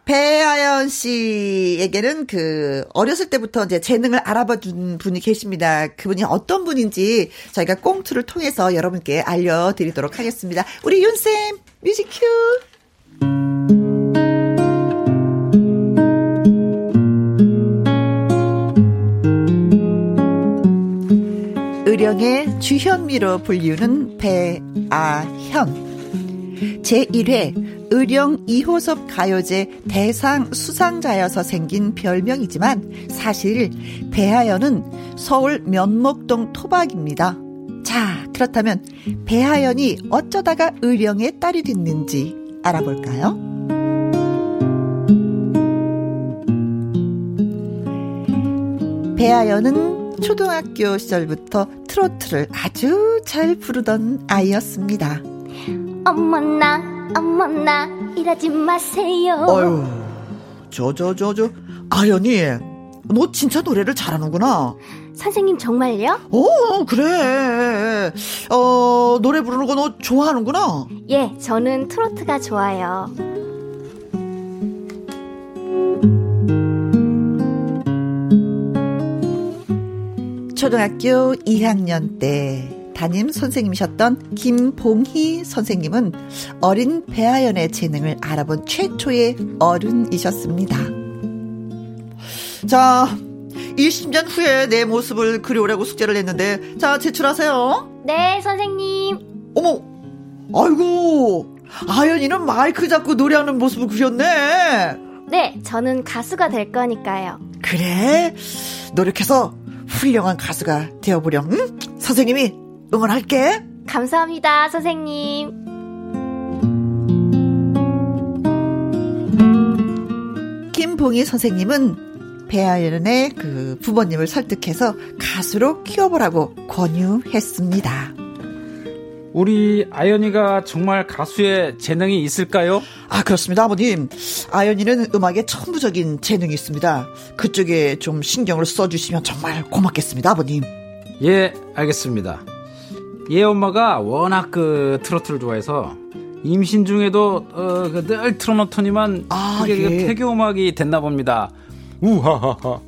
배아연 씨에게는 그 어렸을 때부터 이제 재능을 알아봐 준 분이 계십니다. 그분이 어떤 분인지 저희가 꽁투를 통해서 여러분께 알려드리도록 하겠습니다. 우리 윤쌤 뮤직 큐. 의령의 주현미로 불리우는 배아현. 제1회 의령 이호섭 가요제 대상 수상자여서 생긴 별명이지만 사실 배하연은 서울 면목동 토박입니다. 자, 그렇다면 배하연이 어쩌다가 의령의 딸이 됐는지 알아볼까요? 배아연은 초등학교 시절부터 트로트를 아주 잘 부르던 아이였습니다. 어머나, 어머나, 이러지 마세요. 어휴, 저, 저, 저, 저, 아연이, 너 진짜 노래를 잘하는구나. 선생님 정말요? 어, 그래. 어, 노래 부르는 거 너 좋아하는구나. 예, 저는 트로트가 좋아요. 초등학교 2학년 때 담임 선생님이셨던 김봉희 선생님은 어린 배아연의 재능을 알아본 최초의 어른이셨습니다. 자, 20년 후에 내 모습을 그려오라고 숙제를 냈는데, 자, 제출하세요. 네, 선생님. 어머, 아이고, 아연이는 마이크 잡고 노래하는 모습을 그렸네. 네, 저는 가수가 될 거니까요. 그래? 노력해서 훌륭한 가수가 되어보렴. 응? 선생님이 응원할게. 감사합니다, 선생님. 김봉희 선생님은 배아연의 그 부모님을 설득해서 가수로 키워보라고 권유했습니다. 우리 아연이가 정말 가수의 재능이 있을까요? 아, 그렇습니다, 아버님. 아연이는 음악에 천부적인 재능이 있습니다. 그쪽에 좀 신경을 써주시면 정말 고맙겠습니다, 아버님. 예, 알겠습니다. 얘 엄마가 워낙 그 트로트를 좋아해서 임신 중에도 어, 그늘 틀어놓더니만 아, 그게 그 예. 태교 음악이 됐나 봅니다. 우하하하.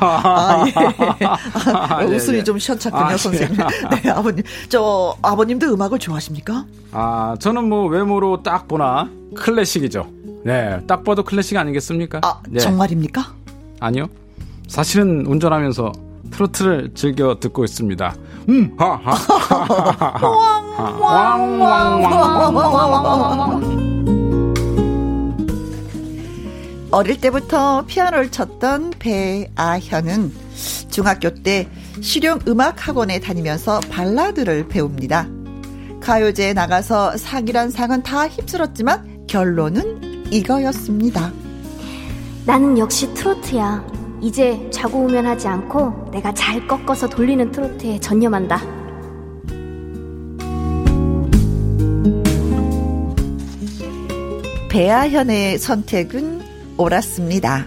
아, 예. 아, 웃음이 좀 시원찮군요, 아, 선생님. 네, 아버님. 저, 아버님도 음악을 좋아하십니까? 아, 저는 뭐 외모로 딱 보나 클래식이죠. 네, 딱 봐도 클래식 아니겠습니까? 아, 네. 정말입니까? 아니요. 사실은 운전하면서 트로트를 즐겨 듣고 있습니다. 음, 하, 하, 어릴 때부터 피아노를 쳤던 배아현은 중학교 때 실용 음악 학원에 다니면서 발라드를 배웁니다. 가요제에 나가서 상이란 상은 다 휩쓸었지만 결론은 이거였습니다. 나는 역시 트로트야. 이제 자고 오면 하지 않고 내가 잘 꺾어서 돌리는 트로트에 전념한다. 배아현의 선택은 옳았습니다.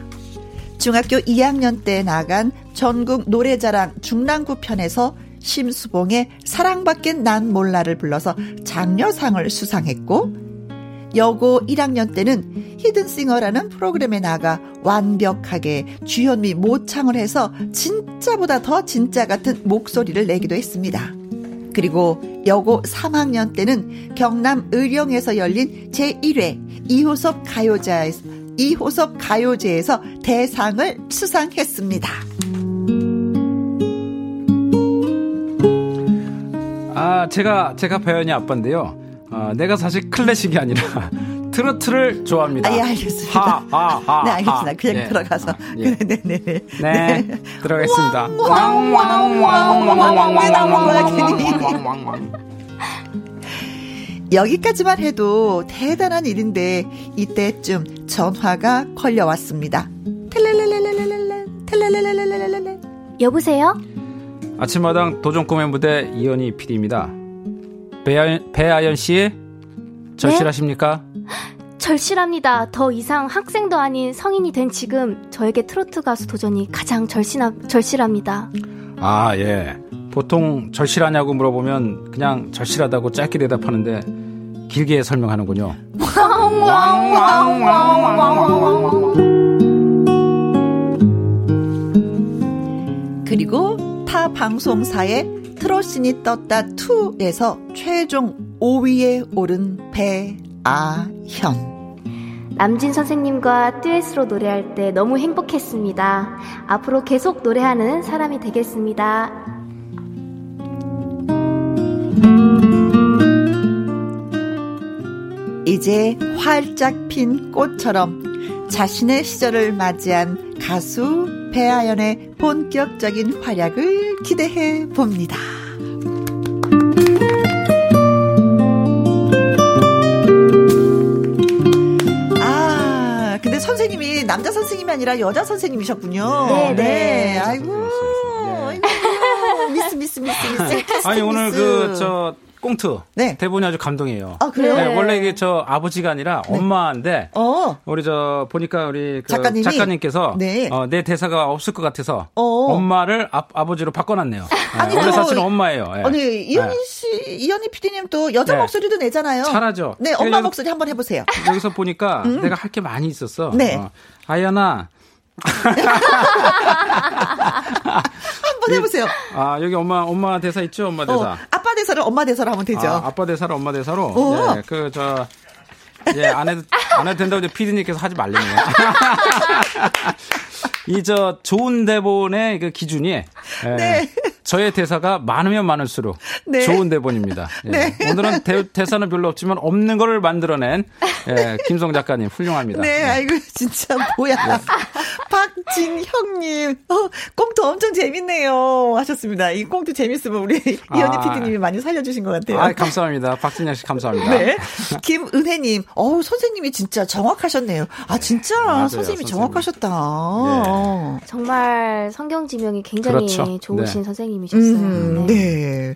중학교 2학년 때 나간 전국 노래자랑 중랑구 편에서 심수봉의 사랑밖엔 난 몰라를 불러서 장려상을 수상했고 여고 1학년 때는 히든싱어라는 프로그램에 나가 완벽하게 주현미 모창을 해서 진짜보다 더 진짜 같은 목소리를 내기도 했습니다. 그리고 여고 3학년 때는 경남 의령에서 열린 제1회 이호섭 가요제에서 이호섭 가요제에서 대상을 수상했습니다. 아, 제가 제가 배현이 아빠인데요. 아, 내가 사실 클래식이 아니라 트로트를 좋아합니다. 아, 예, 알겠습니다. 하, 하, 하, 네, 알겠습니다. 그냥 네. 들어가서. 네, 네, 네. 네, 네. 들어가겠습니다. 여기까지만 해도 대단한 일인데 이때쯤 전화가 걸려왔습니다. 여보세요? 아침마당 도전 꿈의 무대 이현희 PD입니다. 배아연, 배아연 씨 절실하십니까? 네? 절실합니다. 더 이상 학생도 아닌 성인이 된 지금 저에게 트로트 가수 도전이 가장 절실하, 절실합니다. 아, 예. 보통 절실하냐고 물어보면 그냥 절실하다고 짧게 대답하는데 길게 설명하는군요. 그리고 타 방송사의 트로신이 떴다 2에서 최종 5위에 오른 배아현. 남진 선생님과 듀엣으로 노래할 때 너무 행복했습니다. 앞으로 계속 노래하는 사람이 되겠습니다. 이제 활짝 핀 꽃처럼 자신의 시절을 맞이한 가수 배아연의 본격적인 활약을 기대해 봅니다. 선생님이 남자 선생님이 아니라 여자 선생님이셨군요. 네, 네. 네. 아이고. 아이고. 미스, 미스, 미스, 미스. 아니, 오늘 그, 저, 꽁트. 네. 대본이 아주 감동이에요. 아, 그래요? 네, 원래 이게 저 아버지가 아니라 네. 엄마인데. 어. 우리 저 보니까 우리 그 작가님이? 작가님께서 네. 어, 내 대사가 없을 것 같아서 어. 엄마를 아, 아버지로 바꿔놨네요. 네, 아니, 원래 사실은 엄마예요. 네. 아니, 이현희 씨, 이현희 PD님 또 여자 목소리도 내잖아요. 잘하죠. 네, 엄마 목소리 한번 해보세요. 여기서 보니까 음. 내가 할 게 많이 있었어. 네. 어. 아연아, 한번 해보세요. 아 여기 엄마 엄마 대사 있죠 엄마 대사. 어, 아빠 대사를 엄마 대사로 하면 되죠. 아, 빠 대사를 엄마 대사로. 예, 그저 예, 안 해도, 안 해도 된다고 이제 피디님께서 하지 말래요. 이, 저, 좋은 대본의 그 기준이. 예, 네. 저의 대사가 많으면 많을수록 네. 좋은 대본입니다. 예. 네. 오늘은 대, 사는 별로 없지만 없는 거를 만들어낸 예, 김성 작가님 훌륭합니다. 네, 네. 아이고 진짜 뭐야. 네. 박진형님, 어, 꽁트 엄청 재밌네요 하셨습니다. 이 꽁트 재밌으면 우리 이현희 아, PD님이 많이 살려주신 것 같아요. 아, 감사합니다. 박진영 씨 감사합니다. 네. 김은혜님, 어우 선생님이 진짜 정확하셨네요. 아 진짜 맞아요, 선생님이 선생님. 정확하셨다. 네. 정말 성경 지명이 굉장히 그렇죠. 좋으신 네. 선생님 이셨어요. 음, 네. 네.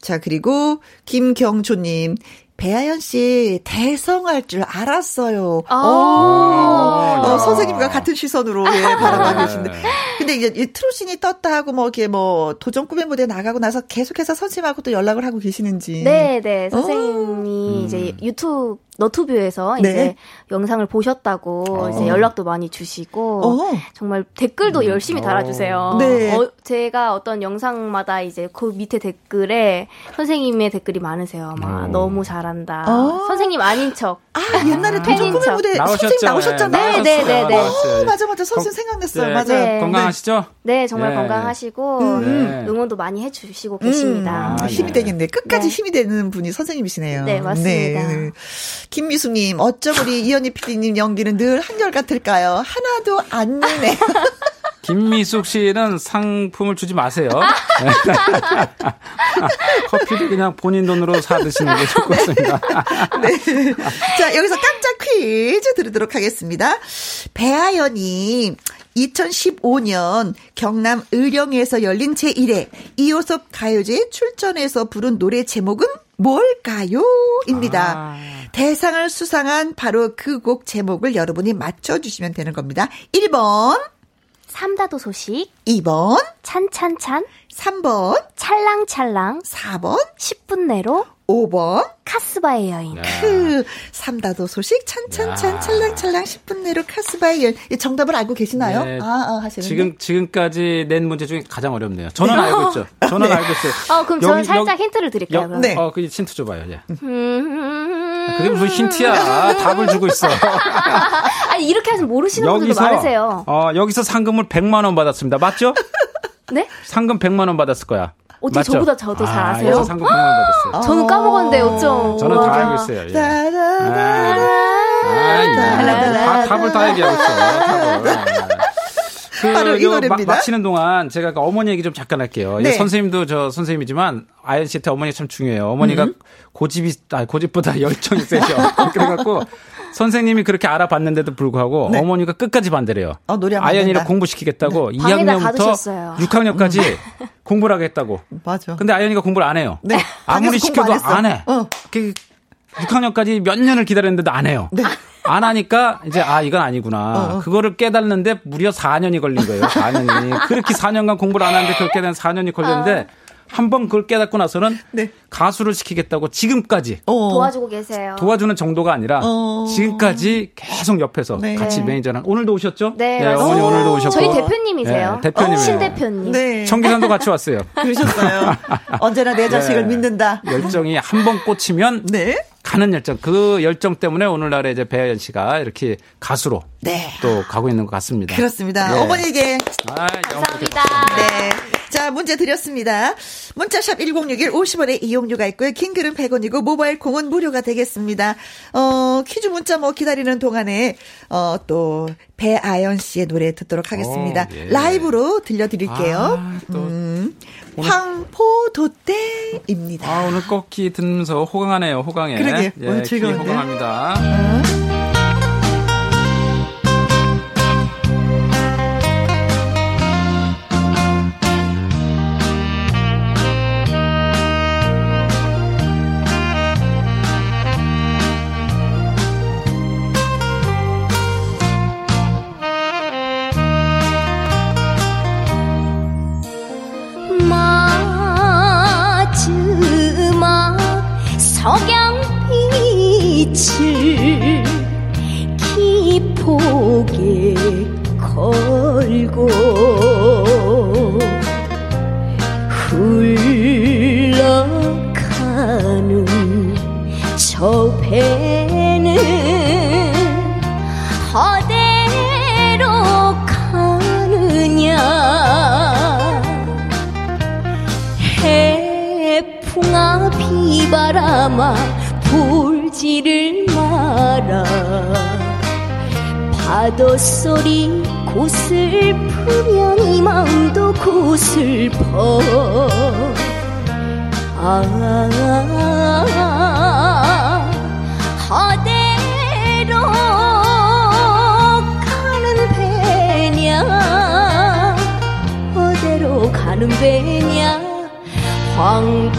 자, 그리고 김경초님. 배아연 씨 대성할 줄 알았어요. 아~ 오, 어, 선생님과 같은 시선으로 예, 네. 계신데. 근데 이제 이 트로신이 떴다 하고 뭐 이렇게 뭐 도전 꿈의 무대 나가고 나서 계속해서 선생님하고 또 연락을 하고 계시는지. 네, 네. 선생님이 오. 이제 유튜브 너튜브에서 네. 이제 영상을 보셨다고 어. 이제 연락도 많이 주시고 어. 정말 댓글도 음. 열심히 달아주세요. 네. 어, 제가 어떤 영상마다 이제 그 밑에 댓글에 선생님의 댓글이 많으세요. 막 어. 너무 잘 한다. 어. 선생님 아닌 척. 아 옛날에 도전꿈의 무대 선생님 나오셨잖아요. 네 네 네. 네, 네, 네. 어, 맞아 맞아 선생 생각났어요. 네. 맞아요. 네. 건강하시죠? 네 정말 건강하시고 음. 응원도 많이 해주시고 계십니다. 음. 힘이 되겠네. 끝까지 힘이 되는 분이 선생님이시네요. 네 맞습니다. 김미숙님, 어쩜 우리 이현희 PD님 연기는 늘 한결같을까요? 하나도 안 느네. 김미숙 씨는 상품을 주지 마세요. 커피를 그냥 본인 돈으로 사 드시는 게 좋을 것 같습니다. 네. 자, 여기서 깜짝 퀴즈 드리도록 하겠습니다. 배아연이 2015년 경남 의령에서 열린 제1회 이호섭 가요제 출전해서 부른 노래 제목은 뭘까요? 입니다. 아. 대상을 수상한 바로 그 곡 제목을 여러분이 맞춰주시면 되는 겁니다. 1번. 삼다도 소식. 2번. 찬찬찬. 3번. 찰랑찰랑. 4번. 10분 내로. 5번. 카스바의 여인. 크. 삼다도 소식 찬찬찬 찰랑찰랑 10분 내로 카스바의 여인. 정답을 알고 계시나요? 네. 아, 아, 하시는 지금 지금까지 낸 문제 중에 가장 어렵네요. 저는 알고 있죠. 저는 네. 알고 있어요. 어, 그럼 저는 살짝 여기, 힌트를 드릴까요? 여, 네. 어, 그 힌트 줘 봐요. 예. 그게 무슨 힌트야? 답을 주고 있어. 아니, 이렇게 하시면 모르시는 여기서, 분들도 많으세요. 어, 여기서 상금을 100만 원 받았습니다. 맞죠? 네? 상금 100만 원 받았을 거야. 어떻게 맞죠? 저보다 저도 잘 아, 아세요? 아, 상금 100만 원 받았어요. 저는 까먹었는데 어쩜. 저는 다 알고 있어요. 예. 아, 답을 다 얘기하고 있어. 답을. 그, 바로 이 노래입니다. 마, 치는 동안 제가 그 어머니 얘기 좀 잠깐 할게요. 네. 선생님도 저 선생님이지만 씨한테 어머니가 참 중요해요. 어머니가 음. 고집이 아 고집보다 열정이 세죠. 그래갖고 선생님이 그렇게 알아봤는데도 불구하고 네. 어머니가 끝까지 반대래요. 어, 노래 아연이를 공부시키겠다고 네. 2학년부터 6학년까지 음. 공부를 하겠다고. 맞아. 근데 아연이가 공부를 안 해요. 네. 아무리 시켜도 안, 안 해. 어. 6학년까지 몇 년을 기다렸는데도 안 해요. 네. 안 하니까 이제 아 이건 아니구나. 어, 어. 그거를 깨달는데 무려 4년이 걸린 거예요. 4년이. 그렇게 4년간 공부를 안 하는데 그렇게 된 4년이 걸렸는데 어. 한 번 그걸 깨닫고 나서는 네. 가수를 시키겠다고 지금까지 어. 도와주고 계세요. 도와주는 정도가 아니라 어. 지금까지 계속 옆에서 네. 같이 매니저랑 오늘도 오셨죠? 네, 네 어머니 오늘도 오셨고 저희 대표님이세요. 네, 대표님, 어, 신 대표님. 네. 청기산도 같이 왔어요. 그러셨어요. 언제나 내 자식을 네. 믿는다. 열정이 한 번 꽂히면 네. 가는 열정 그 열정 때문에 오늘날에 이제 배아연 씨가 이렇게 가수로 네. 또 가고 있는 것 같습니다. 그렇습니다. 네. 어머니에게 아, 감사합니다. 네. 자, 문제 드렸습니다. 문자샵 1061 50원의 이용료가 있고요. 킹글은 100원이고 모바일 콩은 무료가 되겠습니다. 어, 퀴즈 문자 뭐 기다리는 동안에 어, 또 배아연 씨의 노래 듣도록 하겠습니다. 오, 예. 라이브로 들려드릴게요. 아, 또 음, 황포도대입니다. 아, 오늘 꺾기 듣면서 호강하네요. 호강해. 그러게. 예, 오늘 즐거운데. 호강합니다. 음. 석양빛을 기폭에 걸고 흘러가는 저 배 비바람아 불지를 마라. 파도 소리 고슬프면 이 마음도 고슬퍼. 아, 어디로 가는 배냐? 어디로 가는 배냐? 황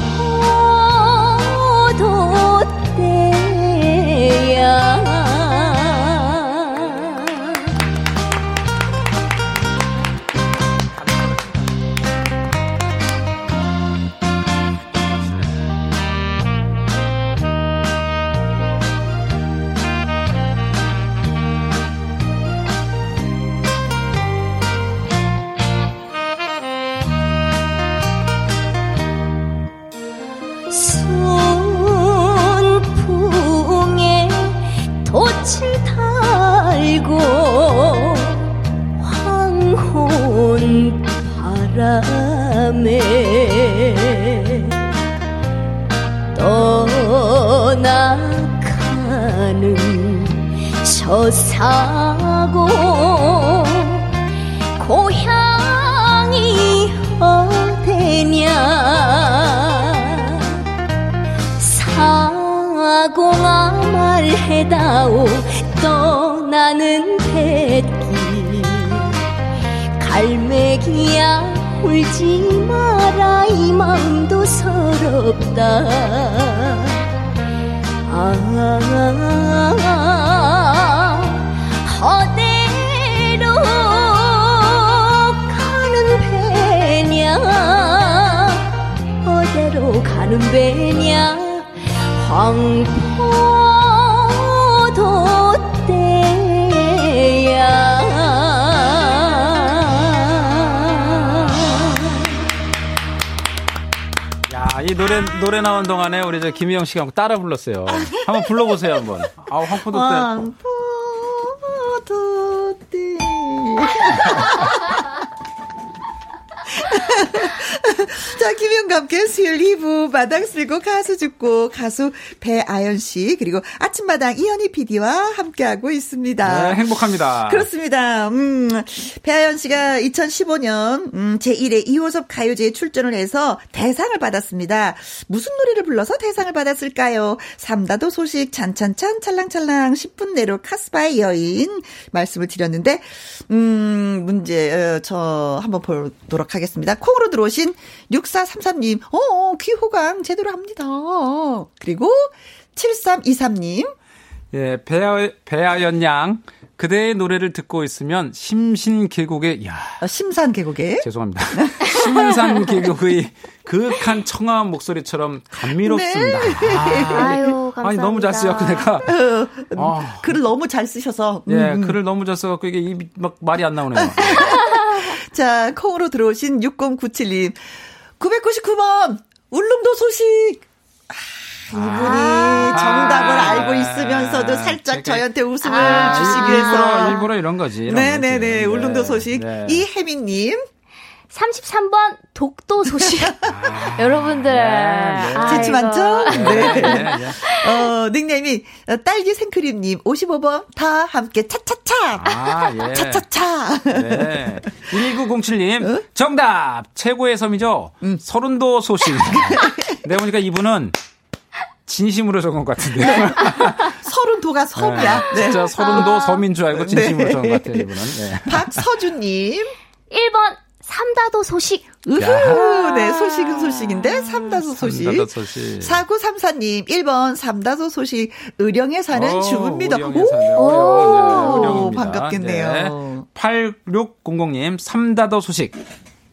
나온 동안에 우리 저 김희영 씨가 따라 불렀어요. 한번 불러보세요 한번. 아 황포도 때. 황포도 때. 자, 김영과 함께 수요일 2부 마당 쓸고 가수 죽고 가수 배아연 씨 그리고 아침마당 이현희 PD와 함께하고 있습니다. 네, 행복합니다. 그렇습니다. 음, 배아연 씨가 2015년 음, 제1회 2호섭 가요제에 출전을 해서 대상을 받았습니다. 무슨 노래를 불러서 대상을 받았을까요? 삼다도 소식 찬찬찬 찰랑찰랑 10분 내로 카스바의 여인 말씀을 드렸는데 음, 문제 어, 저 한번 보도록 하겠습니다. 콩으로 들어오신 6433님, 어, 어, 귀호강 제대로 합니다. 그리고 7323님. 예, 배아, 배아연 양. 그대의 노래를 듣고 있으면 심신 계곡의 야 어, 심산 계곡의 죄송합니다 심산 계곡의 그윽한 청아한 목소리처럼 감미롭습니다. 네. 아, 아유 감사합니다. 아니 너무 잘 쓰였고 내가 어, 아. 글을 너무 잘 쓰셔서 예 음. 글을 너무 잘 써갖고 이게 입막 말이 안 나오네요. 자 콩으로 들어오신 6097님 999번 울릉도 소식 이분이 아, 정답을 아, 알고 있으면서도 살짝 저희한테 웃음을 아, 주시기 위해서 일부러, 일부러 이런 거지. 네네네. 네. 울릉도 소식. 네. 이혜민님. 33번 독도 소식. 아, 여러분들. 네, 네. 재치 많죠? 네. 네. 네. 어, 닉네임이 딸기 생크림님 55번 다 함께 차차차. 아, 예. 차차차. 네. 1907님 어? 정답 최고의 섬이죠. 음. 서른도 소식. 내가 보니까 이분은 진심으로 적은 것 같은데요. 네. 서른도가 섬이야. 네. 진짜 서른도 아. 섬인 줄 알고 진심으로 적은 것 같아요, 이분은. 네. 박서준님. 1번 삼다도 소식. 으후, 네, 소식은 소식인데, 삼다도 소식. 삼다도 소식. 4934님, 1번 삼다도 소식. 의령에 사는 오, 주부입니다. 오, 오, 네, 반갑겠네요. 네. 8600님, 삼다도 소식.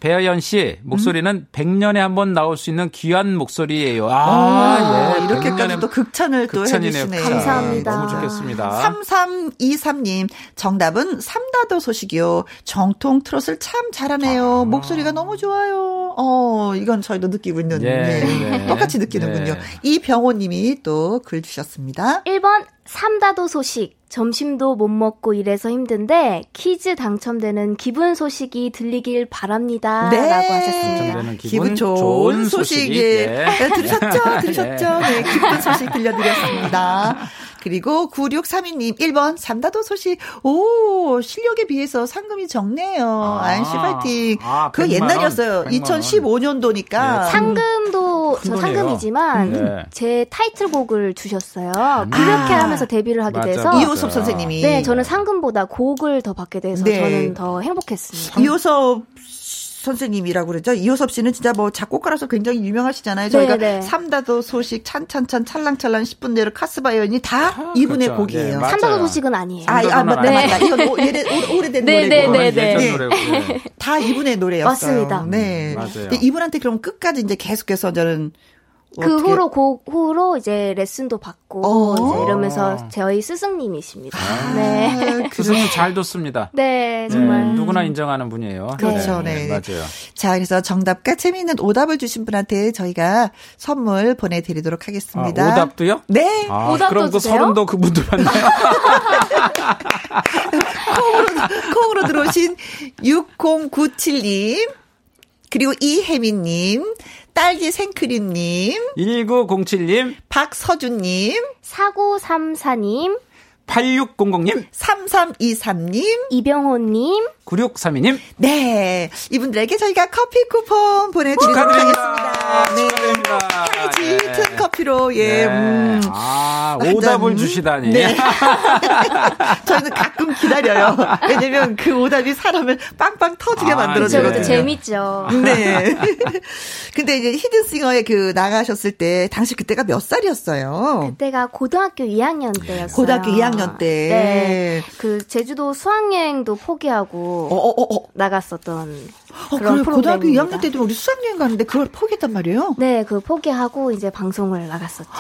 배아연 씨 목소리는 음? 100년에 한 번 나올 수 있는 귀한 목소리예요. 아, 아 예. 이렇게까지 또 극찬을 또 해주시네요. 감사합니다. 너무 좋겠습니다. 3323님 정답은 삼다도 소식이요. 정통 트롯을 참 잘하네요. 아. 목소리가 너무 좋아요. 어 이건 저희도 느끼고 있는 예, 네. 네. 똑같이 느끼는군요. 네. 이병호님이 또 글 주셨습니다. 1번 삼다도 소식. 점심도 못 먹고 이래서 힘든데 퀴즈 당첨되는 기분 소식이 들리길 바랍니다. 네. 라고 하셨습니다. 기분, 기분 좋은, 좋은 소식이. 예. 네, 들으셨죠? 들으셨죠? 네, 기쁜 소식 들려드렸습니다. 그리고 9632님 1번 삼다도 소식. 오, 실력에 비해서 상금이 적네요. 아, 안씨 파이팅. 아, 그 옛날이었어요. 2015년도니까. 네. 상금도 저 상금이지만 네. 제 타이틀곡을 주셨어요. 음. 그렇게 아, 하면서 데뷔를 하게 맞아, 돼서 이호섭 선생님이 네, 저는 상금보다 곡을 더 받게 돼서 네. 저는 더 행복했습니다. 이호섭 선생님이라고 그러죠. 이호섭 씨는 진짜 뭐 작곡가라서 굉장히 유명하시잖아요. 저희가 네네. 네. 삼다도 소식, 찬찬찬, 찰랑찰랑 10분 내로 카스바이언이 다 아, 이분의 그렇죠. 곡이에요. 네, 삼다도 소식은 아니에요. 아, 아 맞다, 네. 맞다. 이건 오, 래 오래된 네, 노래고. 네, 네, 네. 네. 다 이분의 노래였어요. 맞습니다. 네. 맞아요. 이분한테 그럼 끝까지 이제 계속해서 저는 그 어떻게? 후로 곡 후로 이제 레슨도 받고 어. 이제 이러면서 저희 스승님이십니다. 아, 네. 그 스승님 잘 뒀습니다. 네, 정말 네, 누구나 인정하는 분이에요. 그렇죠, 네. 네. 맞아요. 자, 그래서 정답과 재미있는 오답을 주신 분한테 저희가 선물 보내드리도록 하겠습니다. 아, 오답도요? 네. 아, 오답도 그럼 그 서른도 그분도 받나요? 콩으로, 콩으로 들어오신 6097님 그리고 이혜민님. 딸기 생크림님, 1907님, 박서준님, 4934님, 8600님, 3323님, 이병호님, 9632님. 네. 이분들에게 저희가 커피 쿠폰 보내드리도록 하겠습니다. 네. 축하드립니다. 헤이지 힐튼 네. 커피로, 예. 네. 음. 아, 오답을 주시다니. 네. 저희는 가끔 기다려요. 왜냐면 그 오답이 사람을 빵빵 터지게 아, 만들어주거든요. 네. 재밌죠. 네. 근데 이제 히든싱어에 그 나가셨을 때, 당시 그때가 몇 살이었어요? 그때가 고등학교 2학년 때였어요. 고등학교 2학년 때. 네. 그 제주도 수학여행도 포기하고 어, 어, 어, 어. 나갔었던 어, 그런 프로그램. 고등학교 2학년 때도 우리 수학여행 갔는데 그걸 포기했단 말이에요? 네, 그 포기하고 이제 방송을 나갔었죠.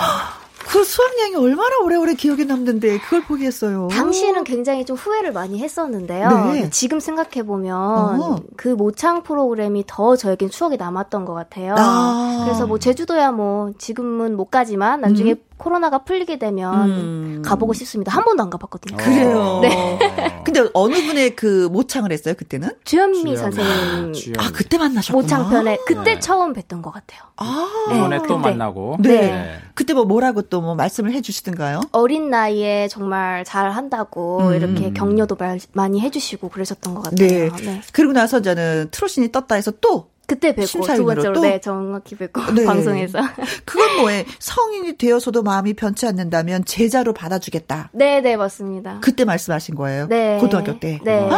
그 수학여행이 얼마나 오래오래 기억에 남는데 그걸 포기했어요. 당시에는 굉장히 좀 후회를 많이 했었는데요. 네. 지금 생각해 보면 어. 그 모창 프로그램이 더 저에겐 추억이 남았던 것 같아요. 아. 그래서 뭐 제주도야 뭐 지금은 못 가지만 나중에 음. 코로나가 풀리게 되면 음. 가보고 싶습니다. 한 번도 안 가봤거든요. 그래요. 네. 근데 어느 분의 그 모창을 했어요 그때는? 주현미. 선생님. 주현미. 아 그때 만나셨구나. 모창편에 그때 네. 처음 뵀던 것 같아요. 아 이번에 네. 또 만나고. 네. 네. 그때 뭐 뭐라고 또 뭐 말씀을 해주시던가요? 어린 나이에 정말 잘 한다고 음. 이렇게 격려도 말, 많이 해주시고 그러셨던 것 같아요. 네. 네. 그리고 나서 저는 트로신이 떴다 해서 또 그때 뵙고 두 번째로 네 정확히 뵙고 네. 방송에서 그건 뭐에 성인이 되어서도 마음이 변치 않는다면 제자로 받아주겠다. 네네 네, 맞습니다. 그때 말씀하신 거예요. 네 고등학교 때. 네.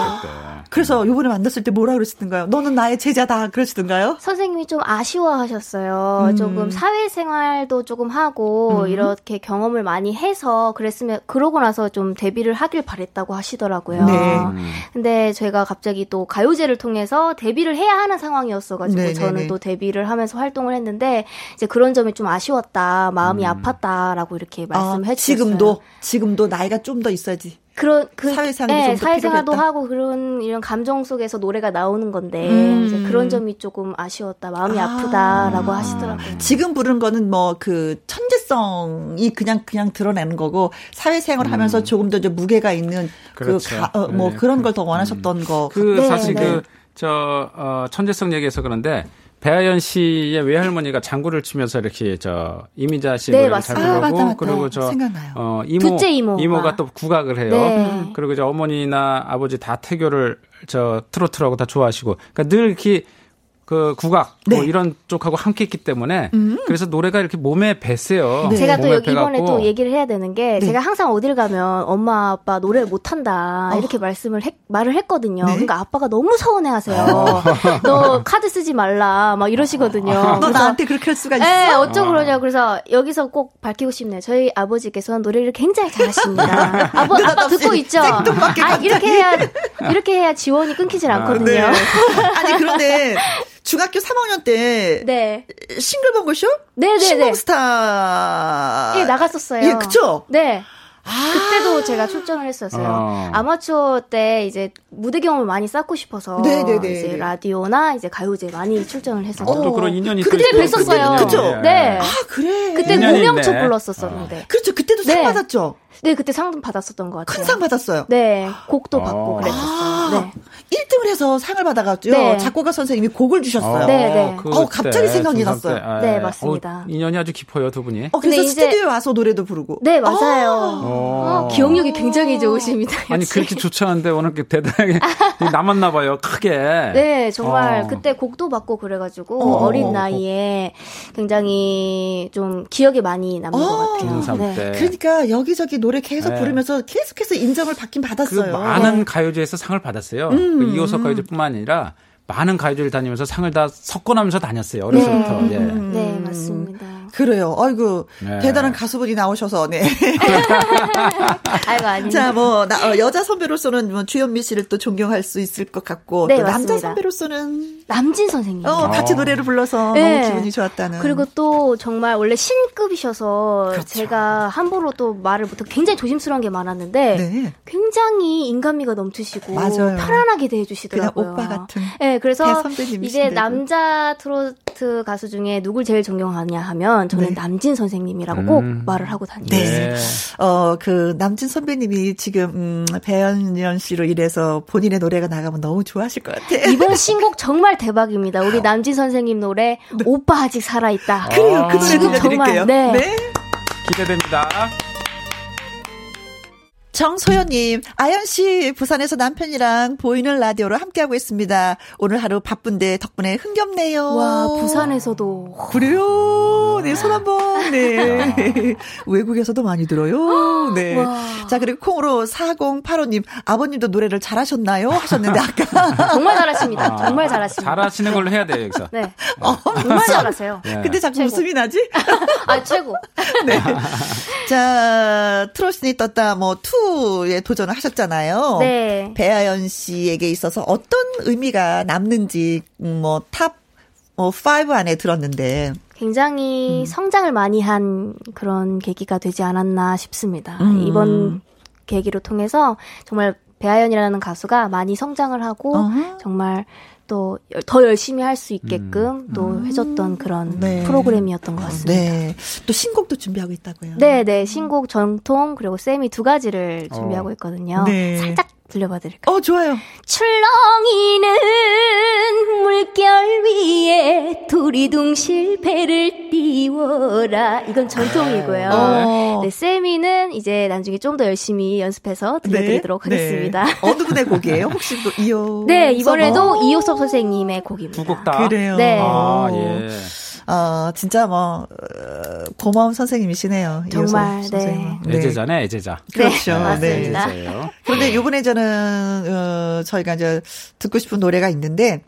그래서 요번에 만났을 때 뭐라 그러시던가요? 너는 나의 제자다 그러시던가요? 선생님이 좀 아쉬워하셨어요. 음. 조금 사회생활도 조금 하고 음. 이렇게 경험을 많이 해서 그랬으면 그러고 나서 좀 데뷔를 하길 바랬다고 하시더라고요. 네. 근데 제가 갑자기 또 가요제를 통해서 데뷔를 해야 하는 상황이었어. 있어가지고 네네네. 저는 또 데뷔를 하면서 활동을 했는데 이제 그런 점이 좀 아쉬웠다, 마음이 음. 아팠다라고 이렇게 말씀해 아, 주셨어요. 지금도 지금도 나이가 좀 더 있어야지. 그런 그 사회생활 네, 사회생활도 하고 그런 이런 감정 속에서 노래가 나오는 건데 음. 이제 그런 점이 조금 아쉬웠다 마음이 아. 프다라고 하시더라고요. 지금 부르는 거는 뭐 그 천재성이 그냥 그냥 드러내는 거고 사회생활 음. 하면서 조금 더 무게가 있는 그 그렇죠. 그 어, 뭐 네. 그런 걸 더 원하셨던 음. 거. 그 네, 사실 네. 그 저 어, 천재성 얘기해서 그런데 배아연 씨의 외할머니가 장구를 치면서 이렇게 저 이미자 씨 네, 노래를 잘 부르고 아, 그리고 저 어, 이모 이모. 이모 가 또 국악을 해요. 네. 그리고 이제 어머니나 아버지 다 태교를 저 트로트라고 다 좋아하시고 그러니까 늘 이렇게 그 국악 뭐 네. 뭐 이런 쪽하고 함께 했기 때문에 음. 그래서 노래가 이렇게 몸에 뱄어요. 네. 제가 또 이번에 또 얘기를 해야 되는 게 네. 제가 항상 어딜 가면 엄마 아빠 노래 못 한다 어. 이렇게 말씀을 했, 말을 했거든요. 네. 그러니까 아빠가 너무 서운해하세요. 어. 너 카드 쓰지 말라 막 이러시거든요. 너 나한테 그렇게 할 수가 있어? 네, 어쩌 그러냐. 그래서 여기서 꼭 밝히고 싶네요. 저희 아버지께서는 노래를 굉장히 잘하십니다. 아버 아빠 듣고 있죠? 아 이렇게 해야 이렇게 해야 지원이 끊기질 아, 않거든요. 네. 아니 그런데 중학교 3학년 때 네. 싱글벙글쇼? 네네네. 신봉스타. 예, 나갔었어요. 예, 그쵸? 네. 아~ 그때도 제가 출전을 했었어요. 아~ 아마추어 때 이제 무대 경험을 많이 쌓고 싶어서 네네네. 이제 라디오나 이제 가요제 많이 출전을 했었죠. 어, 또 그런 인연이 그때 뵀었어요. 그죠? 네. 아 그래. 그때 무명초 불렀었었는데. 아. 그렇죠. 그때도 상 네. 받았죠. 네, 그때 상도 받았었던 것 같아요. 큰 상 받았어요. 네, 곡도 아. 받고 그랬었어요. 아, 네. 1등을 해서 상을 받아가지고 네. 작곡가 선생님이 곡을 주셨어요. 네, 네. 어, 갑자기 생각이 났어요. 아, 네, 맞습니다. 어, 인연이 아주 깊어요, 두 분이. 어, 그래서 스튜디오에 와서 노래도 부르고. 네, 맞아요. 아. 어, 기억력이 굉장히 좋으십니다. 아니, 그렇게 좋지 않은데 워낙 대단하게 남았나 봐요, 크게. 네, 정말 어. 그때 곡도 받고 그래가지고 어. 린 나이에 굉장히 좀 기억에 많이 남는 것 어. 같아요. 네. 그러니까 여기저기 노래 계속 네. 부르면서 계속해서 인정을 받긴 받았어요. 그 많은 네. 가요제에서 상을 받았어요. 음, 그 이호석 음. 가요제뿐만 아니라 많은 가요제를 다니면서 상을 다 섞어나면서 다녔어요. 어려서부터. 네. 예. 네, 맞습니다. 그래요. 아이고 네. 대단한 가수분이 나오셔서 네. 아이고 아니. 자, 뭐 나, 어, 여자 선배로서는 뭐 주현미 씨를 또 존경할 수 있을 것 같고 네, 또 남자 선배로서는 남진 선생님. 어, 같이 어. 노래를 불러서 네. 너무 기분이 좋았다는. 그리고 또 정말 원래 신급이셔서 그렇죠. 제가 함부로 또 말을 못하고 굉장히 조심스러운 게 많았는데 네. 굉장히 인간미가 넘치시고 맞아요. 편안하게 대해주시더라고요. 오빠 같은. 네, 그래서 이제 남자 트로트 가수 중에 누굴 제일 존경하냐 하면 저는 네. 남진 선생님이라고 음. 꼭 말을 하고 다니요 네. 어, 그 남진 선배님이 지금 음, 배현연 씨로 이래서 본인의 노래가 나가면 너무 좋아하실 것 같아요. 이번 신곡 정말 대박입니다. 우리 남진 선생님 노래 네. 오빠 아직 살아있다. 그래요. 그 노래 들려드릴게요. 네. 네. 기대됩니다. 정소연님, 아연씨, 부산에서 남편이랑 보이는 라디오로 함께하고 있습니다. 오늘 하루 바쁜데 덕분에 흥겹네요. 와, 부산에서도. 그래요? 네, 손 한 번. 네. 외국에서도 많이 들어요. 네. 와. 자, 그리고 콩으로 4085님, 아버님도 노래를 잘하셨나요? 하셨는데, 아까. 정말 잘하십니다. 정말 잘하십니다. 잘하시는 걸로 해야 돼요, 여기서. 네. 어, 정말 잘하세요. 네. 근데 자꾸 최고. 웃음이 나지? 아, 최고. 네. 자, 트롯신이 떴다, 뭐, 투에 도전을 하셨잖아요. 네. 배아현 씨에게 있어서 어떤 의미가 남는지 음, 뭐 top 어, 5 안에 들었는데 굉장히 음. 성장을 많이 한 그런 계기가 되지 않았나 싶습니다. 음. 이번 계기로 통해서 정말 배아연이라는 가수가 많이 성장을 하고 어허. 정말 또 더 열심히 할 수 있게끔 음. 또 해줬던 그런 네. 프로그램이었던 것 같습니다. 네. 또 신곡도 준비하고 있다고요? 네, 네. 신곡 전통 그리고 세미 두 가지를 준비하고 어. 있거든요. 네. 살짝 들려봐 드릴까요? 어, 좋아요. 출렁이는 물결 위에 두리둥실 배를 띄워라. 이건 전통이고요. 어. 네, 세미는 이제 나중에 좀 더 열심히 연습해서 들려드리도록 네. 하겠습니다. 네. 어느 분의 곡이에요? 혹시 또 이호? 네, 이번에도 이호섭 선생님의 곡입니다. 두 곡 다? 그래요. 네. 아, 예. 어, 진짜 뭐, 어, 고마운 선생님이시네요. 정말, 네. 네. 애제자네, 애제자. 그렇죠. 네. 네. 그런데 요번에 저는, 어, 저희가 이제 듣고 싶은 노래가 있는데,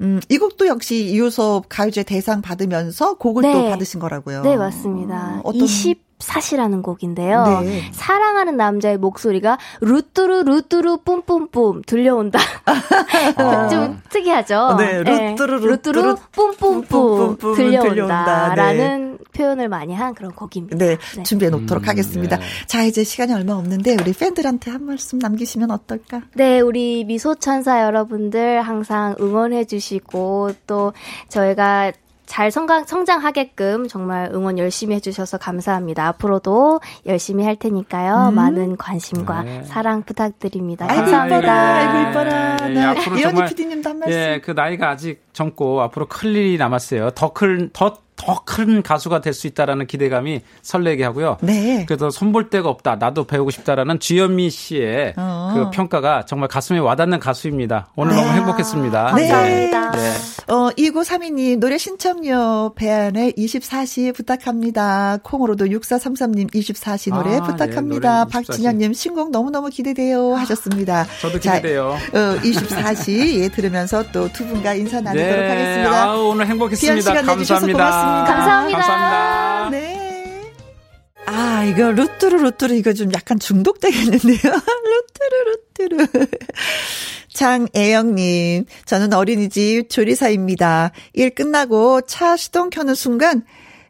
음, 이 곡도 역시 이효섭 가요제 대상 받으면서 곡을 네. 또 받으신 거라고요. 네, 맞습니다. 어, 어떤... 20 사시라는 곡인데요. 네. 사랑하는 남자의 목소리가 루뚜루 루뚜루 뿜뿜뿜 들려온다. 아. 좀 특이하죠. 네, 루뚜루 네. 루뚜루 뿜뿜뿜 들려온다라는 네. 표현을 많이 한 그런 곡입니다. 네, 네. 준비해 놓도록 음, 하겠습니다. 네. 자, 이제 시간이 얼마 없는데 우리 팬들한테 한 말씀 남기시면 어떨까? 네, 우리 미소천사 여러분들 항상 응원해 주시고 또 저희가 잘 성장, 성장하게끔 정말 응원 열심히 해주셔서 감사합니다. 앞으로도 열심히 할 테니까요. 음. 많은 관심과 네. 사랑 부탁드립니다. 아이고, 감사합니다. 아이고 이뻐라. 네. 네. 앞으로 정말 PD님도 한 말씀. 예, 그 나이가 아직 젊고 앞으로 클 일이 남았어요. 더 큰, 더 더 큰 가수가 될 수 있다라는 기대감이 설레게 하고요. 네. 그래서 손볼 데가 없다. 나도 배우고 싶다라는 주현미 씨의 어. 그 평가가 정말 가슴에 와닿는 가수입니다. 오늘 네. 너무 행복했습니다. 감사합니다. 네. 네. 어, 2932님, 노래 신청요, 배안의 24시 부탁합니다. 콩으로도 6433님 24시 노래 아, 부탁합니다. 네, 박진현님, 신곡 너무너무 기대돼요. 하셨습니다. 저도 기대돼요. 자, 어, 24시, 예, 들으면서 또 두 분과 인사 나누도록 네, 하겠습니다. 아, 오늘 행복했습니다. 시간 감사합니다. 고맙습니다. 감사합니다. 감사합니다. 네. 아, 이거 루뚜루 루뚜루 이거 좀 약간 중독되겠는데요. 루뚜루 루뚜루. 장애영님, 저는 어린이집 조리사입니다. 일 끝나고 차 시동 켜는 순간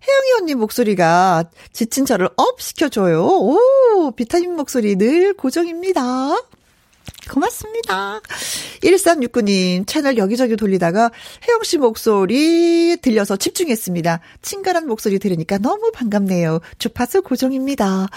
혜영이 언니 목소리가 지친 저를 up 시켜줘요. 오, 비타민 목소리 늘 고정입니다. 고맙습니다. 1369님, 채널 여기저기 돌리다가 혜영 씨 목소리 들려서 집중했습니다. 친근한 목소리 들으니까 너무 반갑네요. 주파수 고정입니다.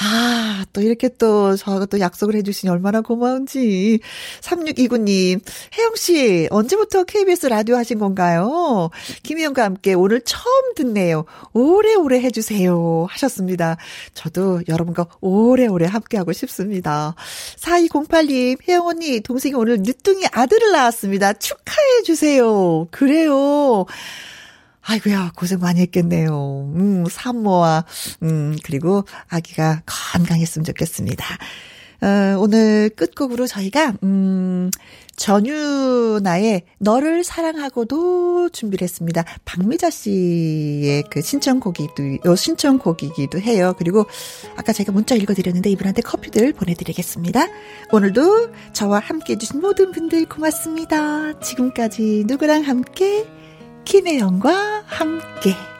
아, 또 이렇게 또 저하고 또 약속을 해주시니 얼마나 고마운지. 3629님, 혜영 씨, 언제부터 KBS 라디오 하신 건가요? 김혜영과 함께 오늘 처음 듣네요. 오래오래 해주세요. 하셨습니다. 저도 여러분과 오래오래 함께하고 싶습니다. 4208님, 이은 님, 혜영 언니, 동생이 오늘 늦둥이 아들을 낳았습니다. 축하해 주세요. 그래요. 아이고야, 고생 많이 했겠네요. 음, 산모와, 음, 그리고 아기가 건강했으면 좋겠습니다. 어, 오늘 끝곡으로 저희가, 음, 전유나의 너를 사랑하고도 준비를 했습니다. 박미자 씨의 그 신청곡이기도, 어, 신청곡이기도 해요. 그리고 아까 제가 문자 읽어드렸는데 이분한테 커피들 보내드리겠습니다. 오늘도 저와 함께 해주신 모든 분들 고맙습니다. 지금까지 누구랑 함께, 김혜영과 함께.